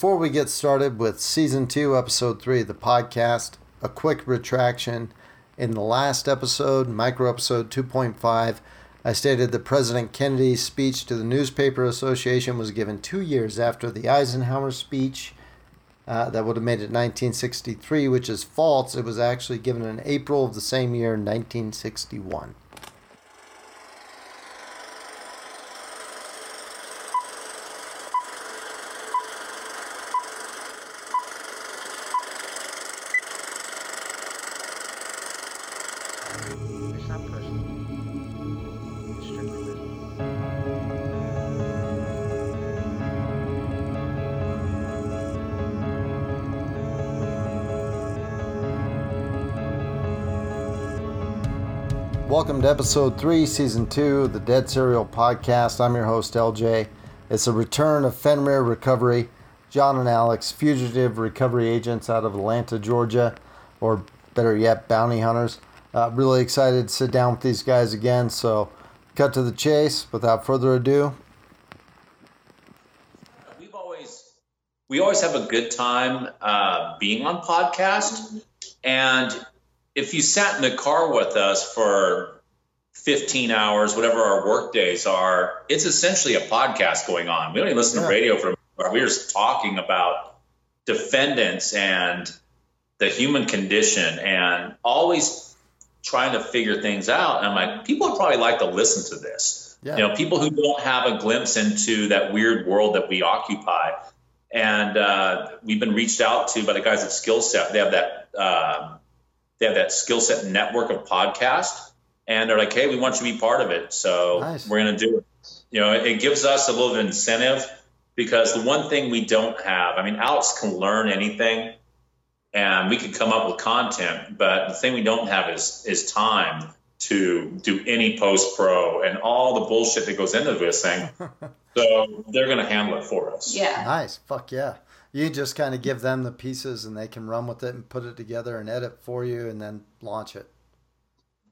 before we get started with season two, episode three of the podcast, a quick retraction. In the last episode, micro episode 2.5, I stated that President Kennedy's speech to the Newspaper Association was given two years after the Eisenhower speech. Uh, that would have made it 1963, which is false. It was actually given in April of the same year, 1961. Episode three, season two of the Dead Serial Podcast. I'm your host, LJ. It's a return of Fenrir Recovery. John and Alex, fugitive recovery agents out of Atlanta, Georgia, or better yet, bounty hunters. Uh, really excited to sit down with these guys again. So, cut to the chase. Without further ado, We've always we always have a good time uh, being on podcast, and if you sat in the car with us for 15 hours, whatever our work days are, it's essentially a podcast going on. We don't even listen Yeah. to radio for we're just talking about defendants and the human condition and always trying to figure things out. And I'm like, people would probably like to listen to this. Yeah. You know, people who don't have a glimpse into that weird world that we occupy. And uh, we've been reached out to by the guys at Skillset. They have that um they have that skill set network of podcasts, and they're like, "Hey, we want you to be part of it, so Nice. we're going to do it." You know, it gives us a little of incentive because the one thing we don't have, I mean, Alex can learn anything, and we can come up with content, but the thing we don't have is is time to do any post pro and all the bullshit that goes into this thing. so they're going to handle it for us. Yeah. nice. Fuck yeah. You just kind of give them the pieces and they can run with it and put it together and edit for you and then launch it.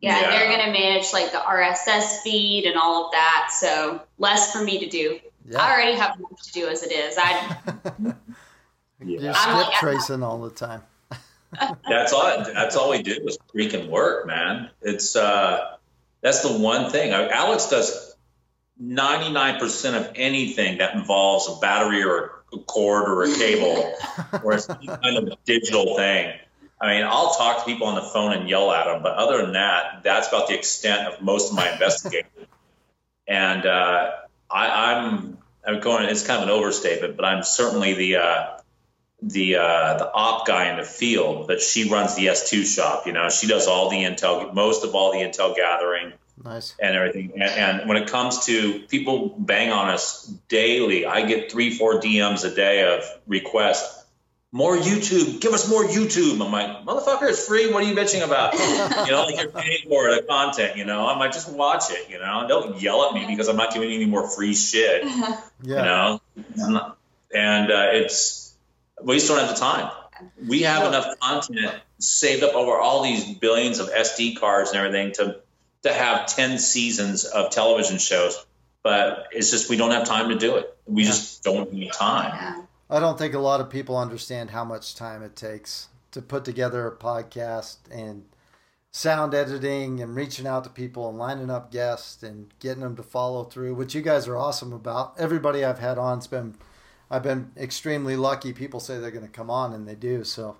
Yeah, Yeah. they're gonna manage like the RSS feed and all of that, so less for me to do. Yeah. I already have enough to do as it is. I You're Yeah. skip I'm like- tracing all the time. That's all. That's all we do is freaking work, man. It's uh, that's the one thing. I, Alex does ninety nine percent of anything that involves a battery or a cord or a cable or some kind of digital thing. I mean, I'll talk to people on the phone and yell at them, but other than that, that's about the extent of most of my investigating. and uh, I, I'm I'm going. It's kind of an overstatement, but I'm certainly the uh, the uh, the op guy in the field, but she runs the S2 shop. You know, she does all the intel, most of all the intel gathering Nice. and everything. And, and when it comes to people bang on us daily, I get three, four DMs a day of requests. More YouTube, give us more YouTube. I'm like, motherfucker, it's free. What are you bitching about? you know, like you're paying for the content. You know, I'm like, just watch it. You know, don't yell at me because I'm not giving you any more free shit Yeah. you know not- and uh, it's we just don't have the time we have No. enough content saved up over all these billions of sd cards and everything to to have 10 seasons of television shows but it's just we don't have time to do it we Yeah. just don't need time yeah. I don't think a lot of people understand how much time it takes to put together a podcast and sound editing and reaching out to people and lining up guests and getting them to follow through, which you guys are awesome about. Everybody I've had on's been I've been extremely lucky. People say they're going to come on and they do. So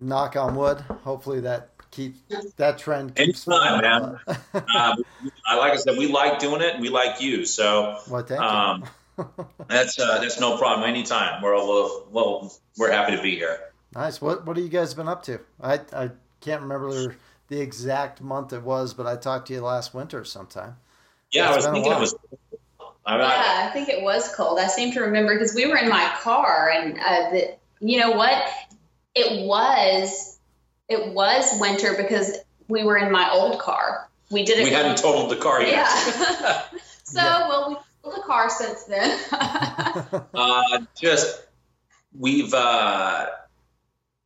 knock on wood. Hopefully that keeps that trend keeps Anytime, going. uh, I, like i said we like doing it and we like you so well, thank you. That's uh, that's no problem anytime we're a little, little we're happy to be here Nice. What What have you guys been up to? I I can't remember the exact month it was, but I talked to you last winter sometime. yeah It's i was thinking it was I, I, Yeah, I think it was cold. I seem to remember because we were in my car, and uh, the, you know what? It was it was winter because we were in my old car. We did it. we hadn't totaled the car yet. Yeah. so Yeah. well, we sold the car since then. uh, just we've uh,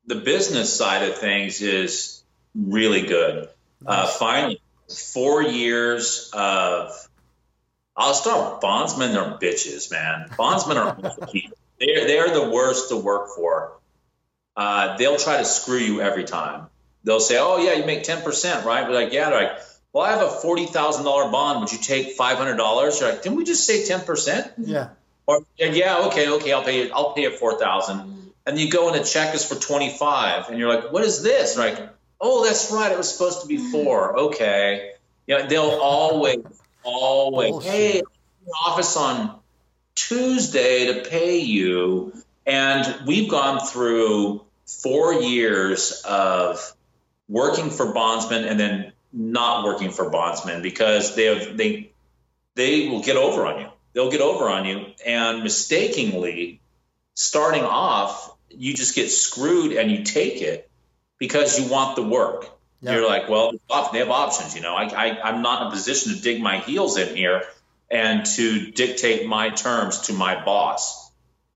the business side of things is really good. Uh, finally, four years of. I'll start. Bondsmen are bitches, man. Bondsmen are people. they're they're the worst to work for. Uh, they'll try to screw you every time. They'll say, "Oh yeah, you make ten percent, right?" We're like, "Yeah." They're like, "Well, I have a forty thousand dollar bond. Would you take five hundred dollars?" You're like, "Didn't we just say ten percent?" Yeah. Or yeah, okay, okay, I'll pay it. I'll pay it four thousand. And you go and the check is for twenty five, and you're like, "What is this?" Like, "Oh, that's right. It was supposed to be four. Okay." You know, they'll always, always, Bullshit. hey, in the office on Tuesday to pay you. And we've gone through four years of working for bondsmen and then not working for bondsmen because they have they they will get over on you. They'll get over on you and mistakenly starting off you just get screwed and you take it because you want the work. Yeah. You're like, well, they have options. You know, I, I I'm not in a position to dig my heels in here and to dictate my terms to my boss.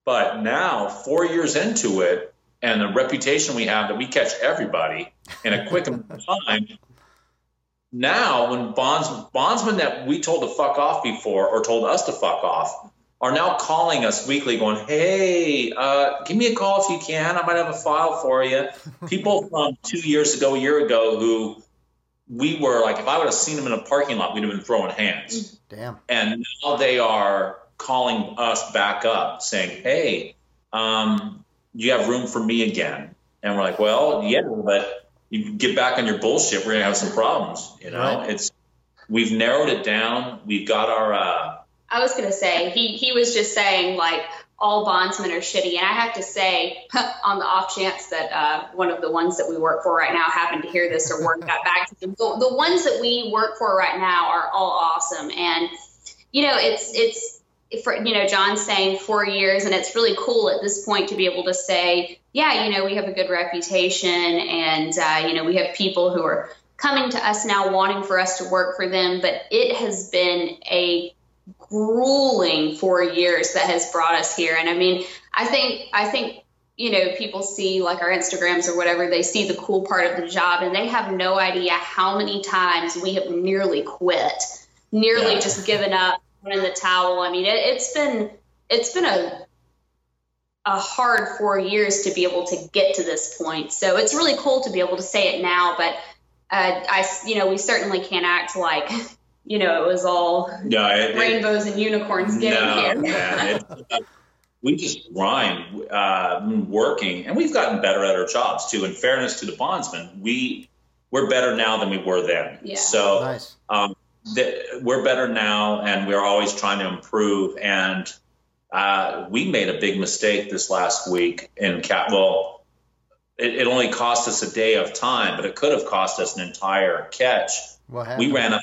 But now, four years into it, and the reputation we have that we catch everybody in a quick amount of time. Now, when bonds bondsmen that we told to fuck off before or told us to fuck off are now calling us weekly, going, "Hey, uh, give me a call if you can. I might have a file for you." People from two years ago, a year ago, who we were like, if I would have seen them in a parking lot, we'd have been throwing hands Damn. and now they are calling us back up saying hey um, you have room for me again and we're like well yeah but you get back on your bullshit we're gonna have some problems you know Right. it's we've narrowed it down we've got our uh, I was gonna say he he was just saying like all bondsmen are shitty, and I have to say on the off chance that uh, one of the ones that we work for right now happened to hear this or work got back to them, the, the ones that we work for right now are all awesome, and you know it's it's for you know John's saying four years, and it's really cool at this point to be able to say yeah you know we have a good reputation, and uh, you know we have people who are coming to us now wanting for us to work for them, but it has been a grueling four years that has brought us here. And I mean, I think I think you know people see like our Instagrams or whatever, they see the cool part of the job, and they have no idea how many times we have nearly quit, nearly Yeah. just given up, in the towel. I mean, it, it's been it's been a a hard four years to be able to get to this point. So it's really cool to be able to say it now, but uh, I, you know, we certainly can't act like, you know, it was all yeah it, it- rainbows and unicorns getting no, here. man, it's, uh, we just grind uh, working and we've gotten better at our jobs too in fairness to the bondsmen we we're better now than we were then Yeah. so Nice. um, th- we're better now and we're always trying to improve. And uh, we made a big mistake this last week in cap well it, it only cost us a day of time but it could have cost us an entire catch. We ran up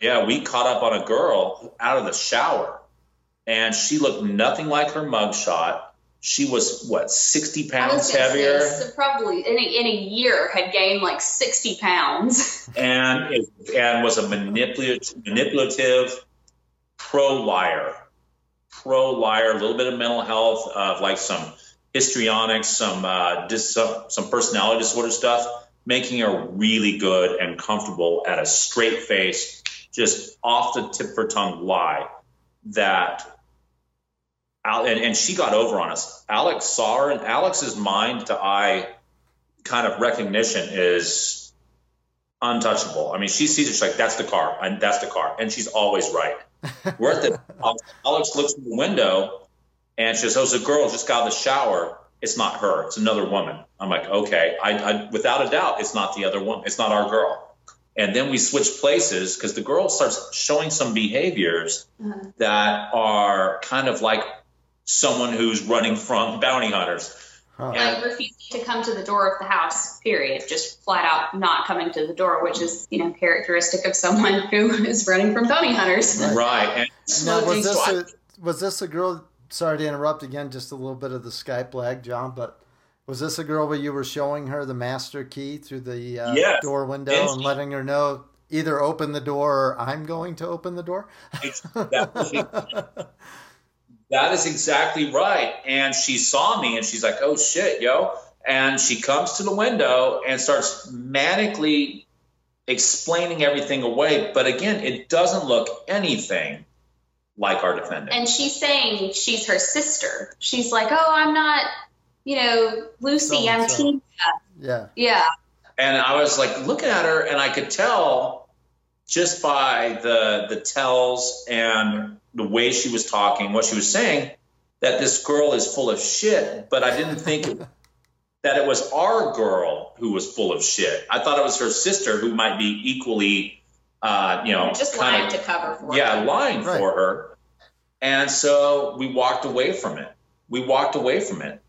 yeah we caught up on a girl out of the shower and she looked nothing like her mugshot she was what 60 I was pounds heavier say, so probably in a, in a year had gained like 60 pounds. and it, and was a manipulative, manipulative pro liar, pro liar. A little bit of mental health, of like some histrionics, some uh, dis, some, some personality disorder stuff, making her really good and comfortable at a straight face, just off the tip of her tongue lie that. Al- And, and she got over on us. Alex saw her, and Alex's mind to eye kind of recognition is untouchable. I mean, she sees it, she's like, that's the car, and that's the car, and she's always right. We're at the Alex looks in the window, and she says, "Oh, it's a girl just got out of the shower. It's not her. It's another woman." I'm like, "Okay, I, I without a doubt, it's not the other woman. It's not our girl." And then we switch places because the girl starts showing some behaviors Uh-huh. that are kind of like someone who's running from bounty hunters. Huh. Yeah. Like refusing to come to the door of the house, period. Just flat out not coming to the door, which is, you know, characteristic of someone who is running from bounty hunters. Right. Right. And Now, was this I- a was this a girl? Sorry to interrupt again. Just a little bit of the Skype lag, John. But was this a girl where you were showing her the master key through the uh, Yes. door window And and letting her know either open the door or I'm going to open the door? that was That is exactly right. And she saw me and she's like, oh shit, yo. And she comes to the window and starts manically explaining everything away. But again, it doesn't look anything like our defendant. And she's saying she's her sister. She's like, oh, I'm not, you know, Lucy, I'm So-and-so. Tina. Yeah. Yeah. and I was like looking at her, and I could tell just by the the tells and the way she was talking, what she was saying, that this girl is full of shit. But I didn't think that it was our girl who was full of shit. I thought it was her sister who might be equally, uh, you know, Just kind lying to cover for yeah, her. lying Right. for her. And so we walked away from it. We walked away from it.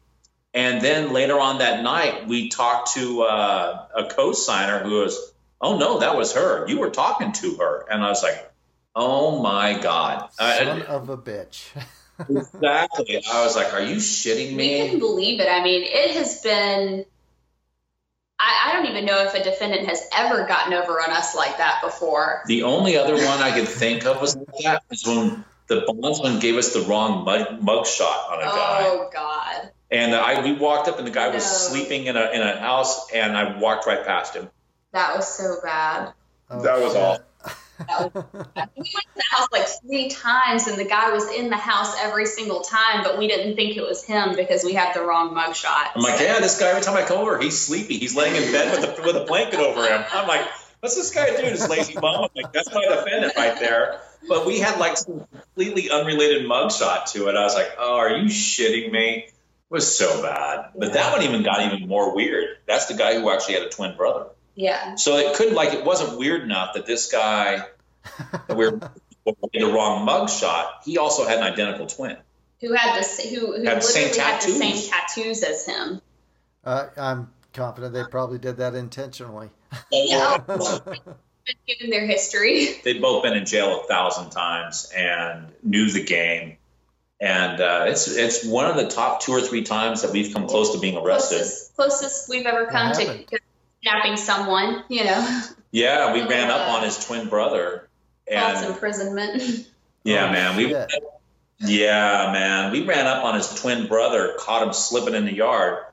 And then later on that night, we talked to uh, a co-signer who was, "Oh no, that was her. You were talking to her." And I was like, "Oh my god!" Son I, of a bitch. exactly. I was like, "Are you shitting We couldn't me?" believe it. I mean, it has been. I, I don't even know if a defendant has ever gotten over on us like that before. The only other one I could think of was like that was when the bondsman gave us the wrong mug, mug shot on a guy. Oh God. And I we walked up and the guy was No. sleeping in a in a house and I walked right past him. That was so bad. Oh, That was shit. awful. Was, we went to the house like three times, and the guy was in the house every single time, but we didn't think it was him because we had the wrong mugshot. I'm like, yeah, this guy every time I come over, he's sleepy. He's laying in bed with a with a blanket over him. I'm like, what's this guy doing? This lazy bum. I'm like, that's my defendant right there. But we had like some completely unrelated mugshot to it. I was like, oh, are you shitting me? It was so bad. But that one even got even more weird. That's the guy who actually had a twin brother. Yeah. So it couldn't like it wasn't weird enough that this guy that we were the wrong mugshot. He also had an identical twin. Who had the who, who Had the same literally had the same tattoos. tattoos as him? Uh, I'm confident they probably did that intentionally. Yeah. Given their history. They'd both been in jail a thousand times and knew the game. And uh, it's it's one of the top two or three times that we've come close to being arrested. Closest, closest we've ever come to happened? Kidnapping someone. You know, Yeah, we ran up on his twin brother, false imprisonment. yeah, man, we Shit. yeah, man, we ran up on his twin brother, caught him slipping in the yard.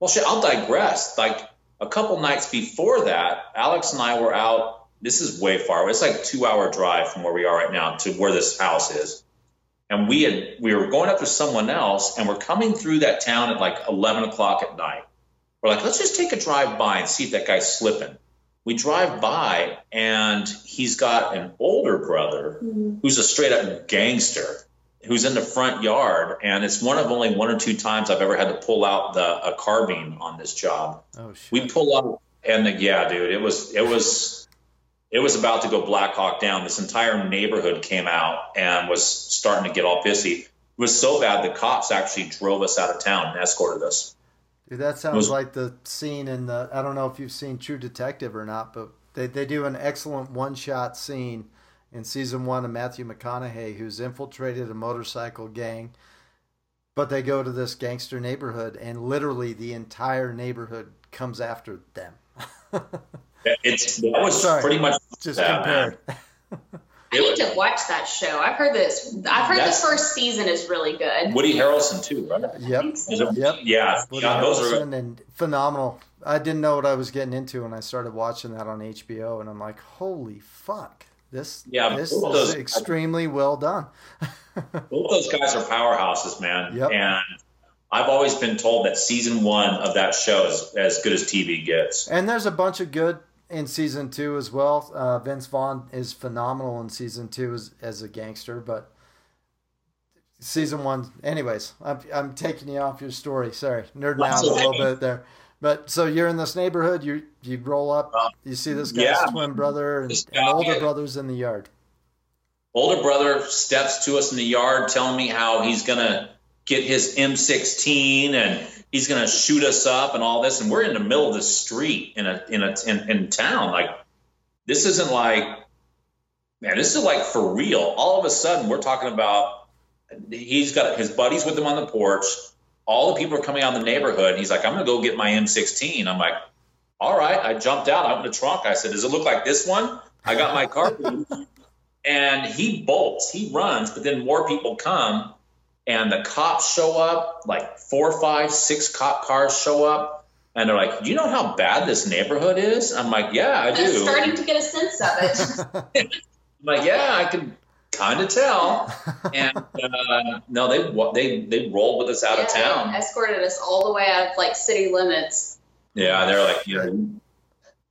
Well, shit, I'll digress. Like a couple nights before that, Alex and I were out. This is way far. It's like two-hour drive from where we are right now to where this house is. And we had we were going up to someone else, and we're coming through that town at like eleven o'clock at night. We're like, let's just take a drive by and see if that guy's slipping. We drive by, and he's got an older brother mm-hmm. who's a straight up gangster who's in the front yard and it's one of only one or two times I've ever had to pull out the a carbine on this job. Oh shit. We pull up and the, yeah, dude, it was it was it was about to go Black Hawk down. This entire neighborhood came out and was starting to get all pissy. It was so bad the cops actually drove us out of town and escorted us. Dude, that sounds was- like the scene in the. I don't know if you've seen True Detective or not, but they, they do an excellent one shot scene in season one of Matthew McConaughey, who's infiltrated a motorcycle gang. But they go to this gangster neighborhood, and literally the entire neighborhood comes after them. It's that was Sorry. pretty much Just that, compared. I need to watch that show. I've heard this. I've heard That's- the first season is really good. Woody Harrelson too, right? Yep. Is it- Yep. Yeah, Woody yeah, those are and phenomenal. I didn't know what I was getting into when I started watching that on HBO, and I'm like, holy fuck, this Yeah, this both is those- extremely well done. Both those guys are powerhouses, man. Yep. And I've always been told that season one of that show is as good as TV gets. and there's a bunch of good in season two as well. Uh, Vince Vaughn is phenomenal in season two as, as a gangster, but season one, anyways, I'm, I'm taking you off your story. Sorry, nerding out a little bit there. But so you're in this neighborhood, you you roll up, you see this guy's Yeah. twin brother and, and older brothers in the yard. Older brother steps to us in the yard, telling me how he's gonna get his M16 and he's gonna shoot us up and all this. And we're in the middle of the street in a in a in, in town. Like this isn't like man, this is like for real. All of a sudden, we're talking about he's got his buddies with him on the porch. All the people are coming out of the neighborhood. He's like, I'm gonna go get my M16. I'm like, all right. I jumped out. I opened the trunk. I said, Does it look like this one? I got my car. and he bolts. He runs, but then more people come, and the cops show up. Like four, five, six cop cars show up, and they're like, "Do you know how bad this neighborhood is?" I'm like, "Yeah, I I'm starting to get a sense of it. I'm like, yeah, I can kind of tell. and uh, no, they they they rolled with us out Yeah, of they town. escorted us all the way out of like city limits. Yeah, they're like, you know,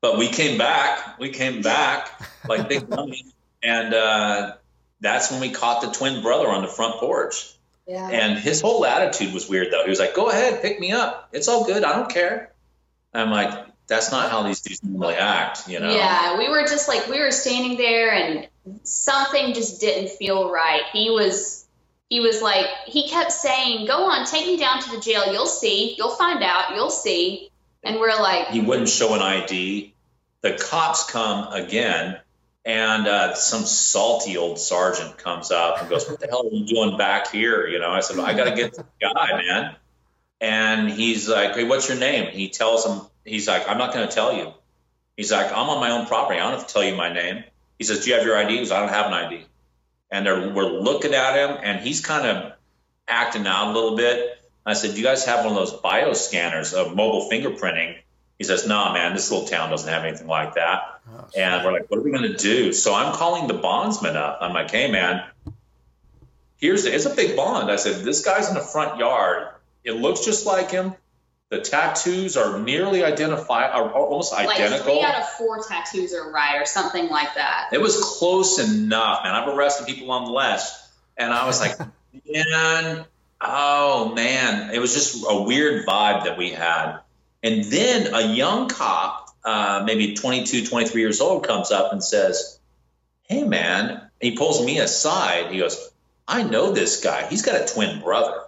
but we came back. We came back like big money, and uh, that's when we caught the twin brother on the front porch. Yeah. And his whole attitude was weird, though. He was like, "Go ahead, pick me up. It's all good. I don't care." I'm like, "That's not how these dudes normally act," you know? Yeah, we were just like we were standing there and something just didn't feel right. He was he was like he kept saying, "Go on, take me down to the jail. You'll see. You'll find out. You'll see." And we're like, He wouldn't show an ID. The cops come again, and uh, some salty old sergeant comes up and goes, "What the hell are you doing back here?" You know, I said, "I got to get the guy, man." And he's like, "Hey, what's your name?" He tells him, he's like, "I'm not going to tell you." He's like, "I'm on my own property. I don't have to tell you my name." He says, "Do you have your ID?" He "I don't have an ID." And they're, we're looking at him, and he's kind of acting out a little bit. I said, "Do you guys have one of those bioscanners of mobile fingerprinting?" He says, "Nah, man, this little town doesn't have anything like that." Oh, And we're like, "What are we going to do?" So I'm calling the bondsman up. I'm like, "Hey, man, here's it's a big bond." I said, "This guy's in the front yard. It looks just like him. The tattoos are nearly identifiable, are almost like identical." three out of four tattoos are right or something like that. It was close enough, man. I've arrested people on less, and I was like, man, oh man, it was just a weird vibe that we had. And then a young cop, uh, maybe 22, 23 years old, comes up and says, hey man, he pulls me aside. He goes, I know this guy. He's got a twin brother.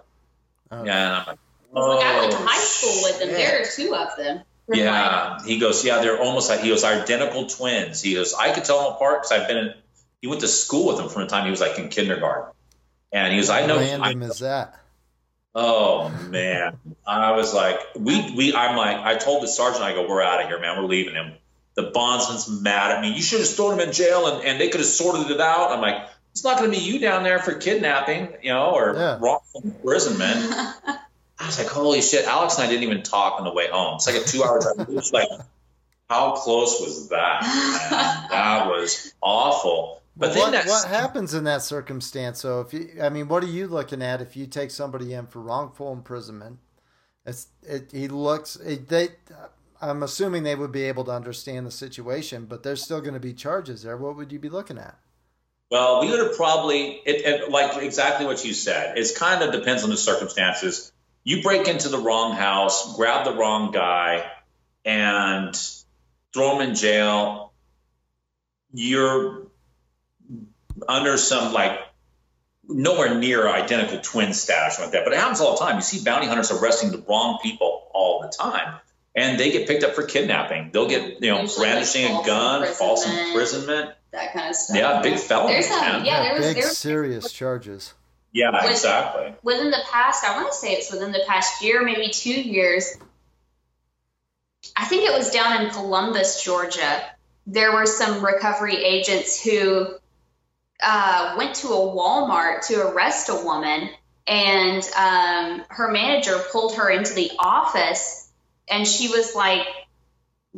Oh. And I'm like, Like, I went to "Oh, high school with them. shit." There are two of them. We're Yeah, he goes, yeah, they're almost like he goes identical twins. He goes, I could tell them apart because I've been in. He went to school with them from the time he was like in kindergarten, and he goes, I know. I, random is that? Oh man, I was like, we we. I'm like, I told the sergeant, I go, we're out of here, man. We're leaving him. The bondsman's mad at me. You should have thrown him in jail, and, and they could have sorted it out. I'm like, it's not going to be you down there for kidnapping, you know, or Yeah. wrongful imprisonment. I was like, holy shit. Alex and I didn't even talk on the way home. It's like a two hour drive. It was like, how close was that? man? That was awful. But then what, that's what happens in that circumstance? So if you, I mean, what are you looking at if you take somebody in for wrongful imprisonment? It's it. He looks. It, they. I'm assuming they would be able to understand the situation, but there's still going to be charges there. What would you be looking at? Well, we would have probably, it, it, like exactly what you said. It's kind of depends on the circumstances. You break into the wrong house, grab the wrong guy, and throw him in jail. You're under some like nowhere near identical twin status like that, but it happens all the time. You see bounty hunters arresting the wrong people all the time, and they get picked up for kidnapping. They'll get you know Usually, like, brandishing a false gun, false imprisonment. imprisonment. that kind of stuff. Yeah, big felonies, There's um, a, yeah, there was, big there was serious charges. Yeah, With- exactly. within the past, I want to say it's within the past year, maybe two years. I think it was down in Columbus, Georgia. There were some recovery agents who uh, went to a Walmart to arrest a woman, and um, her manager pulled her into the office, and she was like,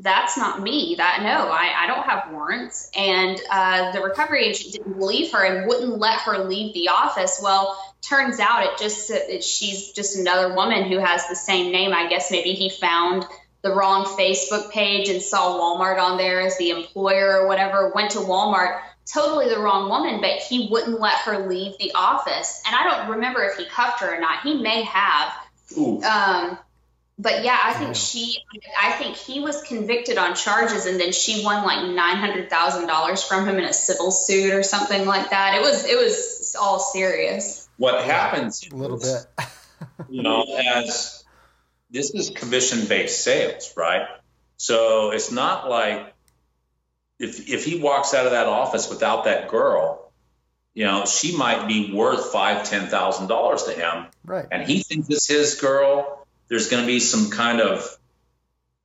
that's not me. That no, I, I don't have warrants. And uh, the recovery agent didn't believe her and wouldn't let her leave the office. Well, turns out it just it, she's just another woman who has the same name. I guess maybe he found the wrong Facebook page and saw Walmart on there as the employer or whatever. Went to Walmart, totally the wrong woman, but he wouldn't let her leave the office. And I don't remember if he cuffed her or not. He may have. Ooh. Um, but yeah, I think Damn. she, I think he was convicted on charges, and then she won like nine hundred thousand dollars from him in a civil suit or something like that. It was, it was all serious. What happens A little is, bit. you know, as this is commission based sales, right? So it's not like if if he walks out of that office without that girl, you know, she might be worth five, ten thousand dollars to him, Right. and he thinks it's his girl. There's going to be some kind of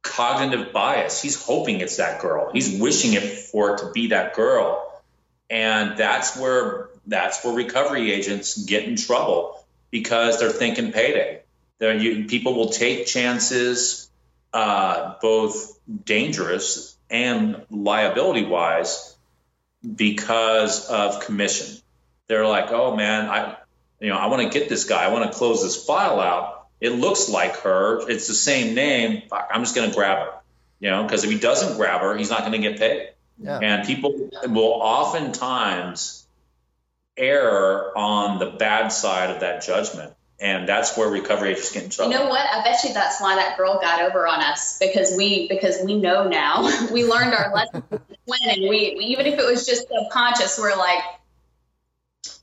cognitive bias. He's hoping it's that girl. He's wishing it for it to be that girl, and that's where that's where recovery agents get in trouble because they're thinking payday. There, you, people will take chances, uh, both dangerous and liability wise, because of commission. they're like, oh man, I, you know, I want to get this guy. I want to close this file out. It looks like her. It's the same name. Fuck, I'm just going to grab her. You know, because if he doesn't grab her, he's not going to get paid. Yeah. And people will oftentimes err on the bad side of that judgment. And that's where recovery agents get in You know what? I bet you that's why that girl got over on us because we because we know now. we learned our lesson when and we even if it was just subconscious, we're like,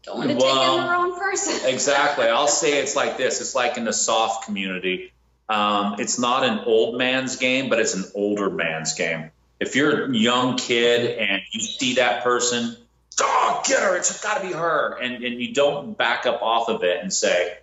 don't want to take Well, in the wrong person. Exactly. I'll say it's like this. It's like in the soft community. Um, it's not an old man's game, but it's an older man's game. If you're a young kid and you see that person, oh, get her. It's got to be her. And, and you don't back up off of it and say,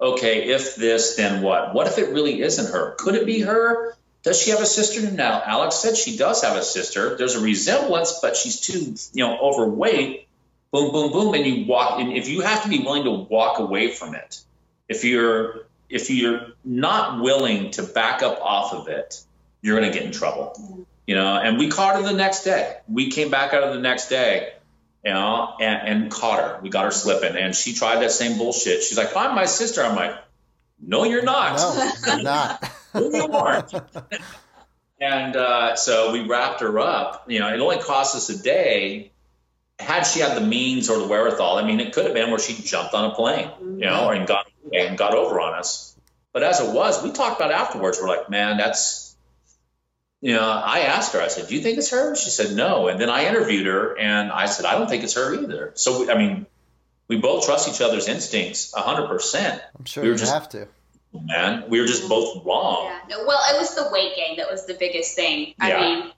okay, if this, then what? What if it really isn't her? Could it be her? Does she have a sister? Now, Alex said she does have a sister. There's a resemblance, but she's too, you know, overweight. Boom, boom, boom, and you walk. And if you have to be willing to walk away from it, if you're if you're not willing to back up off of it, you're going to get in trouble. You know. And we caught her the next day. We came back out of the next day, you know, and, and caught her. We got her slipping, and she tried that same bullshit. She's like, "I'm my sister." I'm like, "No, you're not." No, you're not. Who you aren't. and uh, so we wrapped her up. You know, it only cost us a day. Had she had the means or the wherewithal, I mean, it could have been where she jumped on a plane, you know, and got and got over on us. But as it was, we talked about afterwards. We're like, man, that's, you know, I asked her. I said, "Do you think it's her?" She said, "No." And then I interviewed her, and I said, "I don't think it's her either." So I mean, we both trust each other's instincts hundred percent. I'm sure We were you just- have to. Man, we were just both wrong. Yeah. No, well, it was the weight gain that was the biggest thing. I Yeah. mean,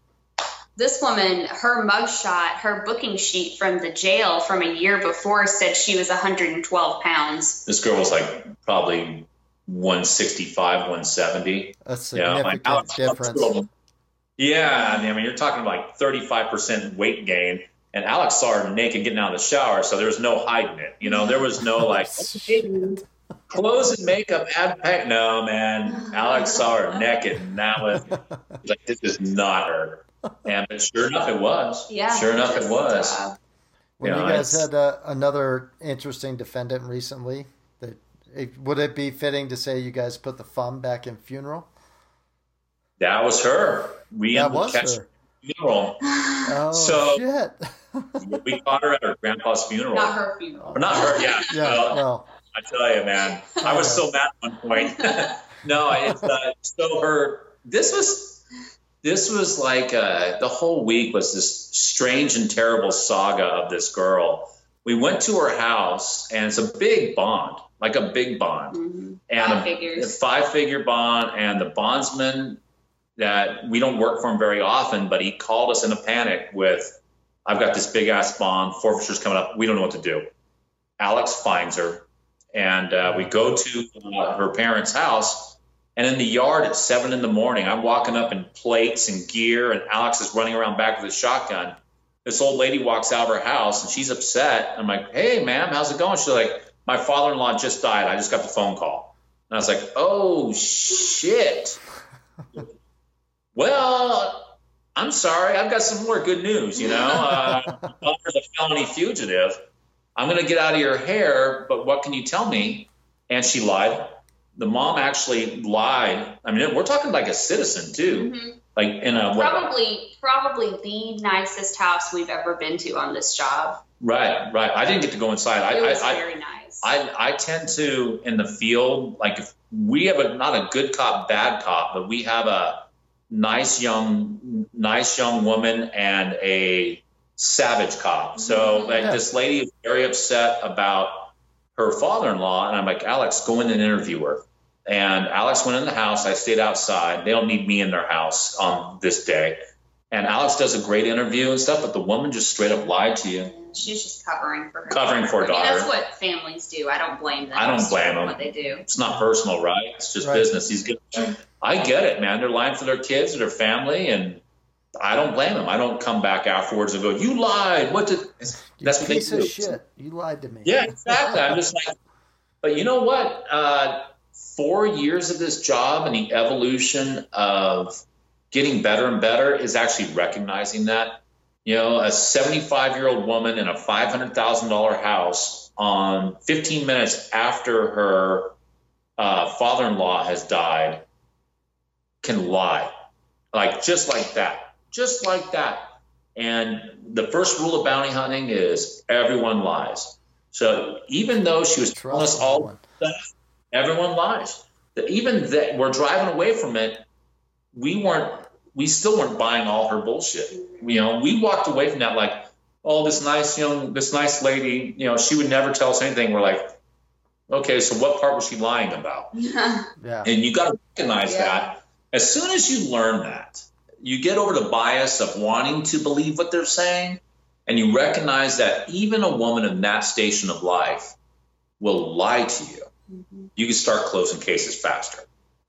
this woman, her mugshot, her booking sheet from the jail from a year before said she was 112 pounds. This girl was like probably 165, 170. A Yeah, significant like difference. Yeah, I mean, I mean, you're talking like 35% weight gain. And Alex saw her naked getting out of the shower, so there was no hiding it. You know, there was no like clothes and makeup, add pack. No, man. Alex saw her naked, and that was like, this is not her. And but sure enough, it was. Yeah. Sure enough, it was. uh, When Yeah, you guys had uh, another interesting defendant recently, that it, would it be fitting to say you guys put the fun back in funeral? That was her. We That ended was catch her. funeral. Oh So- shit! We caught her at her grandpa's funeral. not her funeral. Or not her, yeah. yeah, Well, well, I tell you, man, I was so mad at one point. no, it's uh, so her. This was this was like uh, the whole week was this strange and terrible saga of this girl. We went to her house, and it's a big bond, like a big bond, Mhm. and Five a, figures. five figure bond, and the bondsman that we don't work for him very often, but he called us in a panic with, "I've got this big ass bond, forfeiture's coming up. We don't know what to do." Alex finds her, and uh, we go to uh, her parents' house. And in the yard at seven in the morning, I'm walking up in plates and gear, and Alex is running around back with a shotgun. This old lady walks out of her house, and she's upset. I'm like, "Hey, ma'am, how's it going?" She's like, "My father-in-law just died. I just got the phone call." And I was like, "Oh shit." well, I'm sorry. I've got some more good news. You know, uh, father's a felony fugitive. I'm going to get out of your hair, but what can you tell me? And she lied. The mom actually lied. I mean, we're talking like a citizen too, Mhm. like in a what, Probably, probably the nicest house we've ever been to on this job. right, right. I didn't get to go inside. I, It was I, I, very nice. I, I tend to in the field like if we have a not a good cop bad cop but we have a nice young nice young woman and a savage cop so mm-hmm. like Yeah. this lady is very upset about her father-in-law and i'm like alex go in and interview her and alex went in the house i stayed outside they don't need me in their house on this day and alex does a great interview and stuff but the woman just straight up lied to you She's just covering for her. Covering for her I mean, that's what families do. I don't blame them. I don't blame them. What they do. it's not personal, right? It's just Right. business. He's good. I get it, man. They're lying for their kids or their family, and I don't blame them. I don't come back afterwards and go, "You lied." What did? you That's what they piece do. of shit. You lied to me. Yeah, exactly. I'm just like, but you know what? Uh, four years of this job and the evolution of getting better and better is actually recognizing that. You know, a 75 year old woman in a $500,000 house on 15 minutes after her uh, father in law has died can lie. Like, just like that. Just like that. And the first rule of bounty hunting is everyone lies. So even though she was telling us all stuff, everyone lies. That even that we're driving away from it, we weren't we still weren't buying all her bullshit. You know, we walked away from that like, oh, this nice young this nice lady, you know, she would never tell us anything. We're like, okay, so what part was she lying about? Yeah. And you got to recognize Yeah. that. As soon as you learn that, you get over the bias of wanting to believe what they're saying, and you recognize that even a woman in that station of life will lie to you. Mm-hmm. You can start closing cases faster.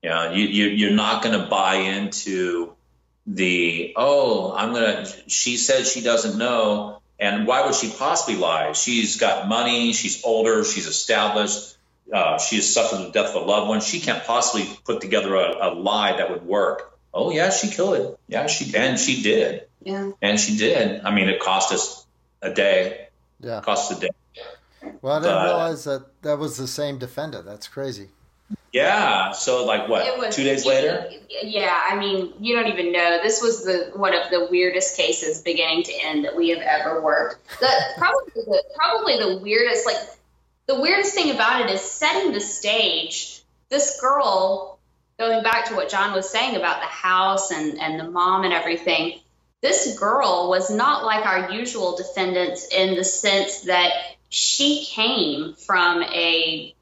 You know, you, you you're not going to buy into the oh, I'm gonna. She said she doesn't know, and why would she possibly lie? She's got money. She's older. She's established uh, she has suffered the death of a loved one. She can't possibly put together a, a lie that would work. Oh yeah, she could. Yeah, she and she did, yeah. and she did. I mean, it cost us a day. Yeah. It cost us a day. Well, I didn't But- realize that that was the same defendant. That's crazy. Yeah. So like what? Was two days later. Yeah, I mean, you don't even know. This was the one of the weirdest cases, beginning to end, that we have ever worked. The probably the probably the weirdest, like the weirdest thing about it is setting the stage. This girl, going back to what John was saying about the house and and the mom and everything. This girl was not like our usual defendants in the sense that she came from a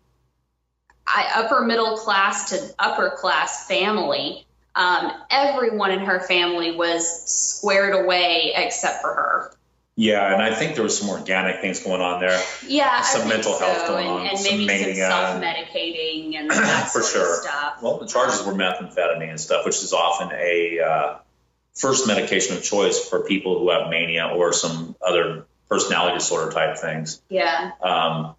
upper middle class to upper class family. Um, everyone in her family was squared away except for her. Yeah, and I think there was some organic things going on there. Yeah, Some mental so. health going and, on, and some maybe some mania. self-medicating and that For sure. of stuff. Well, the charges were methamphetamine and stuff, which is often a uh, first medication of choice for people who have mania or some other personality disorder type things. Yeah, Um,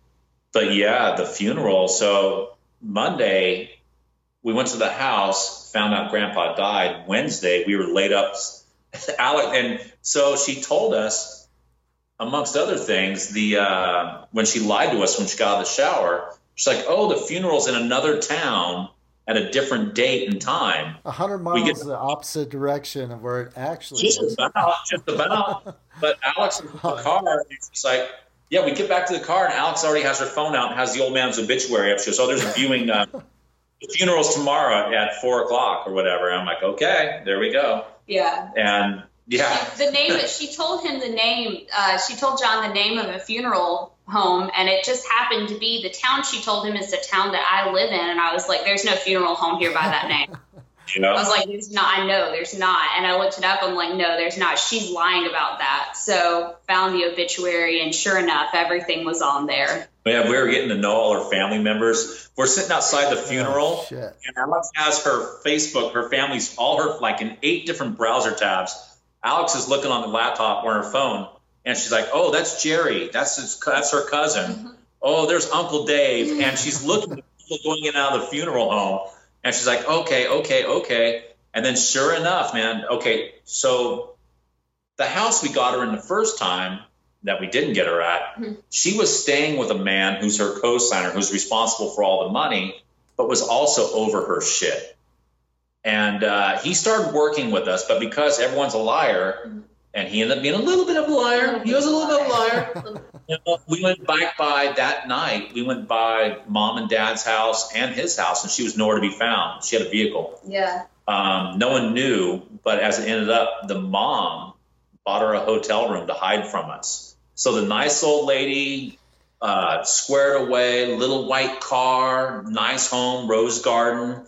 but yeah, the funeral. So Monday, we went to the house, found out Grandpa died. Wednesday, we were laid up. Alec, and so she told us, amongst other things, the uh, when she lied to us when she got out of the shower, she's like, "Oh, the funeral's in another town at a different date and time." A hundred We miles get- the opposite direction of where it actually Just is. about, just about. But Alex in the car, and she's like, "Yeah, we get back to the car, and Alex already has her phone out and has the old man's obituary up." She goes, "Oh, there's a viewing. Uh, the funeral's tomorrow at four o'clock or whatever." And I'm like, "Okay, there we go." yeah. And yeah, She, the name that she told him the name. Uh, she told John the name of a funeral home, and it just happened to be the town she told him is the town that I live in. And I was like, "There's no funeral home here by that name." you know, I was like, there's not, I know there's not. And I looked it up. I'm like, no, there's not. She's lying about that. So found the obituary and sure enough, everything was on there. yeah, we were getting to know all her family members. We're sitting outside the funeral. Oh, shit. And Alex has her Facebook, her family's, all her, like in eight different browser tabs. Alex is looking on the laptop or her phone, and she's like, "Oh, that's Jerry. That's his, that's her cousin. Oh, there's Uncle Dave." And she's looking at people going in and out of the funeral home, and she's like, "Okay, okay, okay." And then, sure enough, man. Okay, so the house we got her in the first time that we didn't get her at, Mhm. she was staying with a man who's her co-signer, who's responsible for all the money, but was also over her shit. And uh, he started working with us, but because everyone's a liar, and he ended up being a little bit of a liar, he was a little bit of a liar. You know, we went back by that night. We went by mom and dad's house and his house, and she was nowhere to be found. She had a vehicle. Yeah. Um, no one knew, but as it ended up, the mom bought her a hotel room to hide from us. So the nice old lady, uh, squared away, little white car, nice home, rose garden,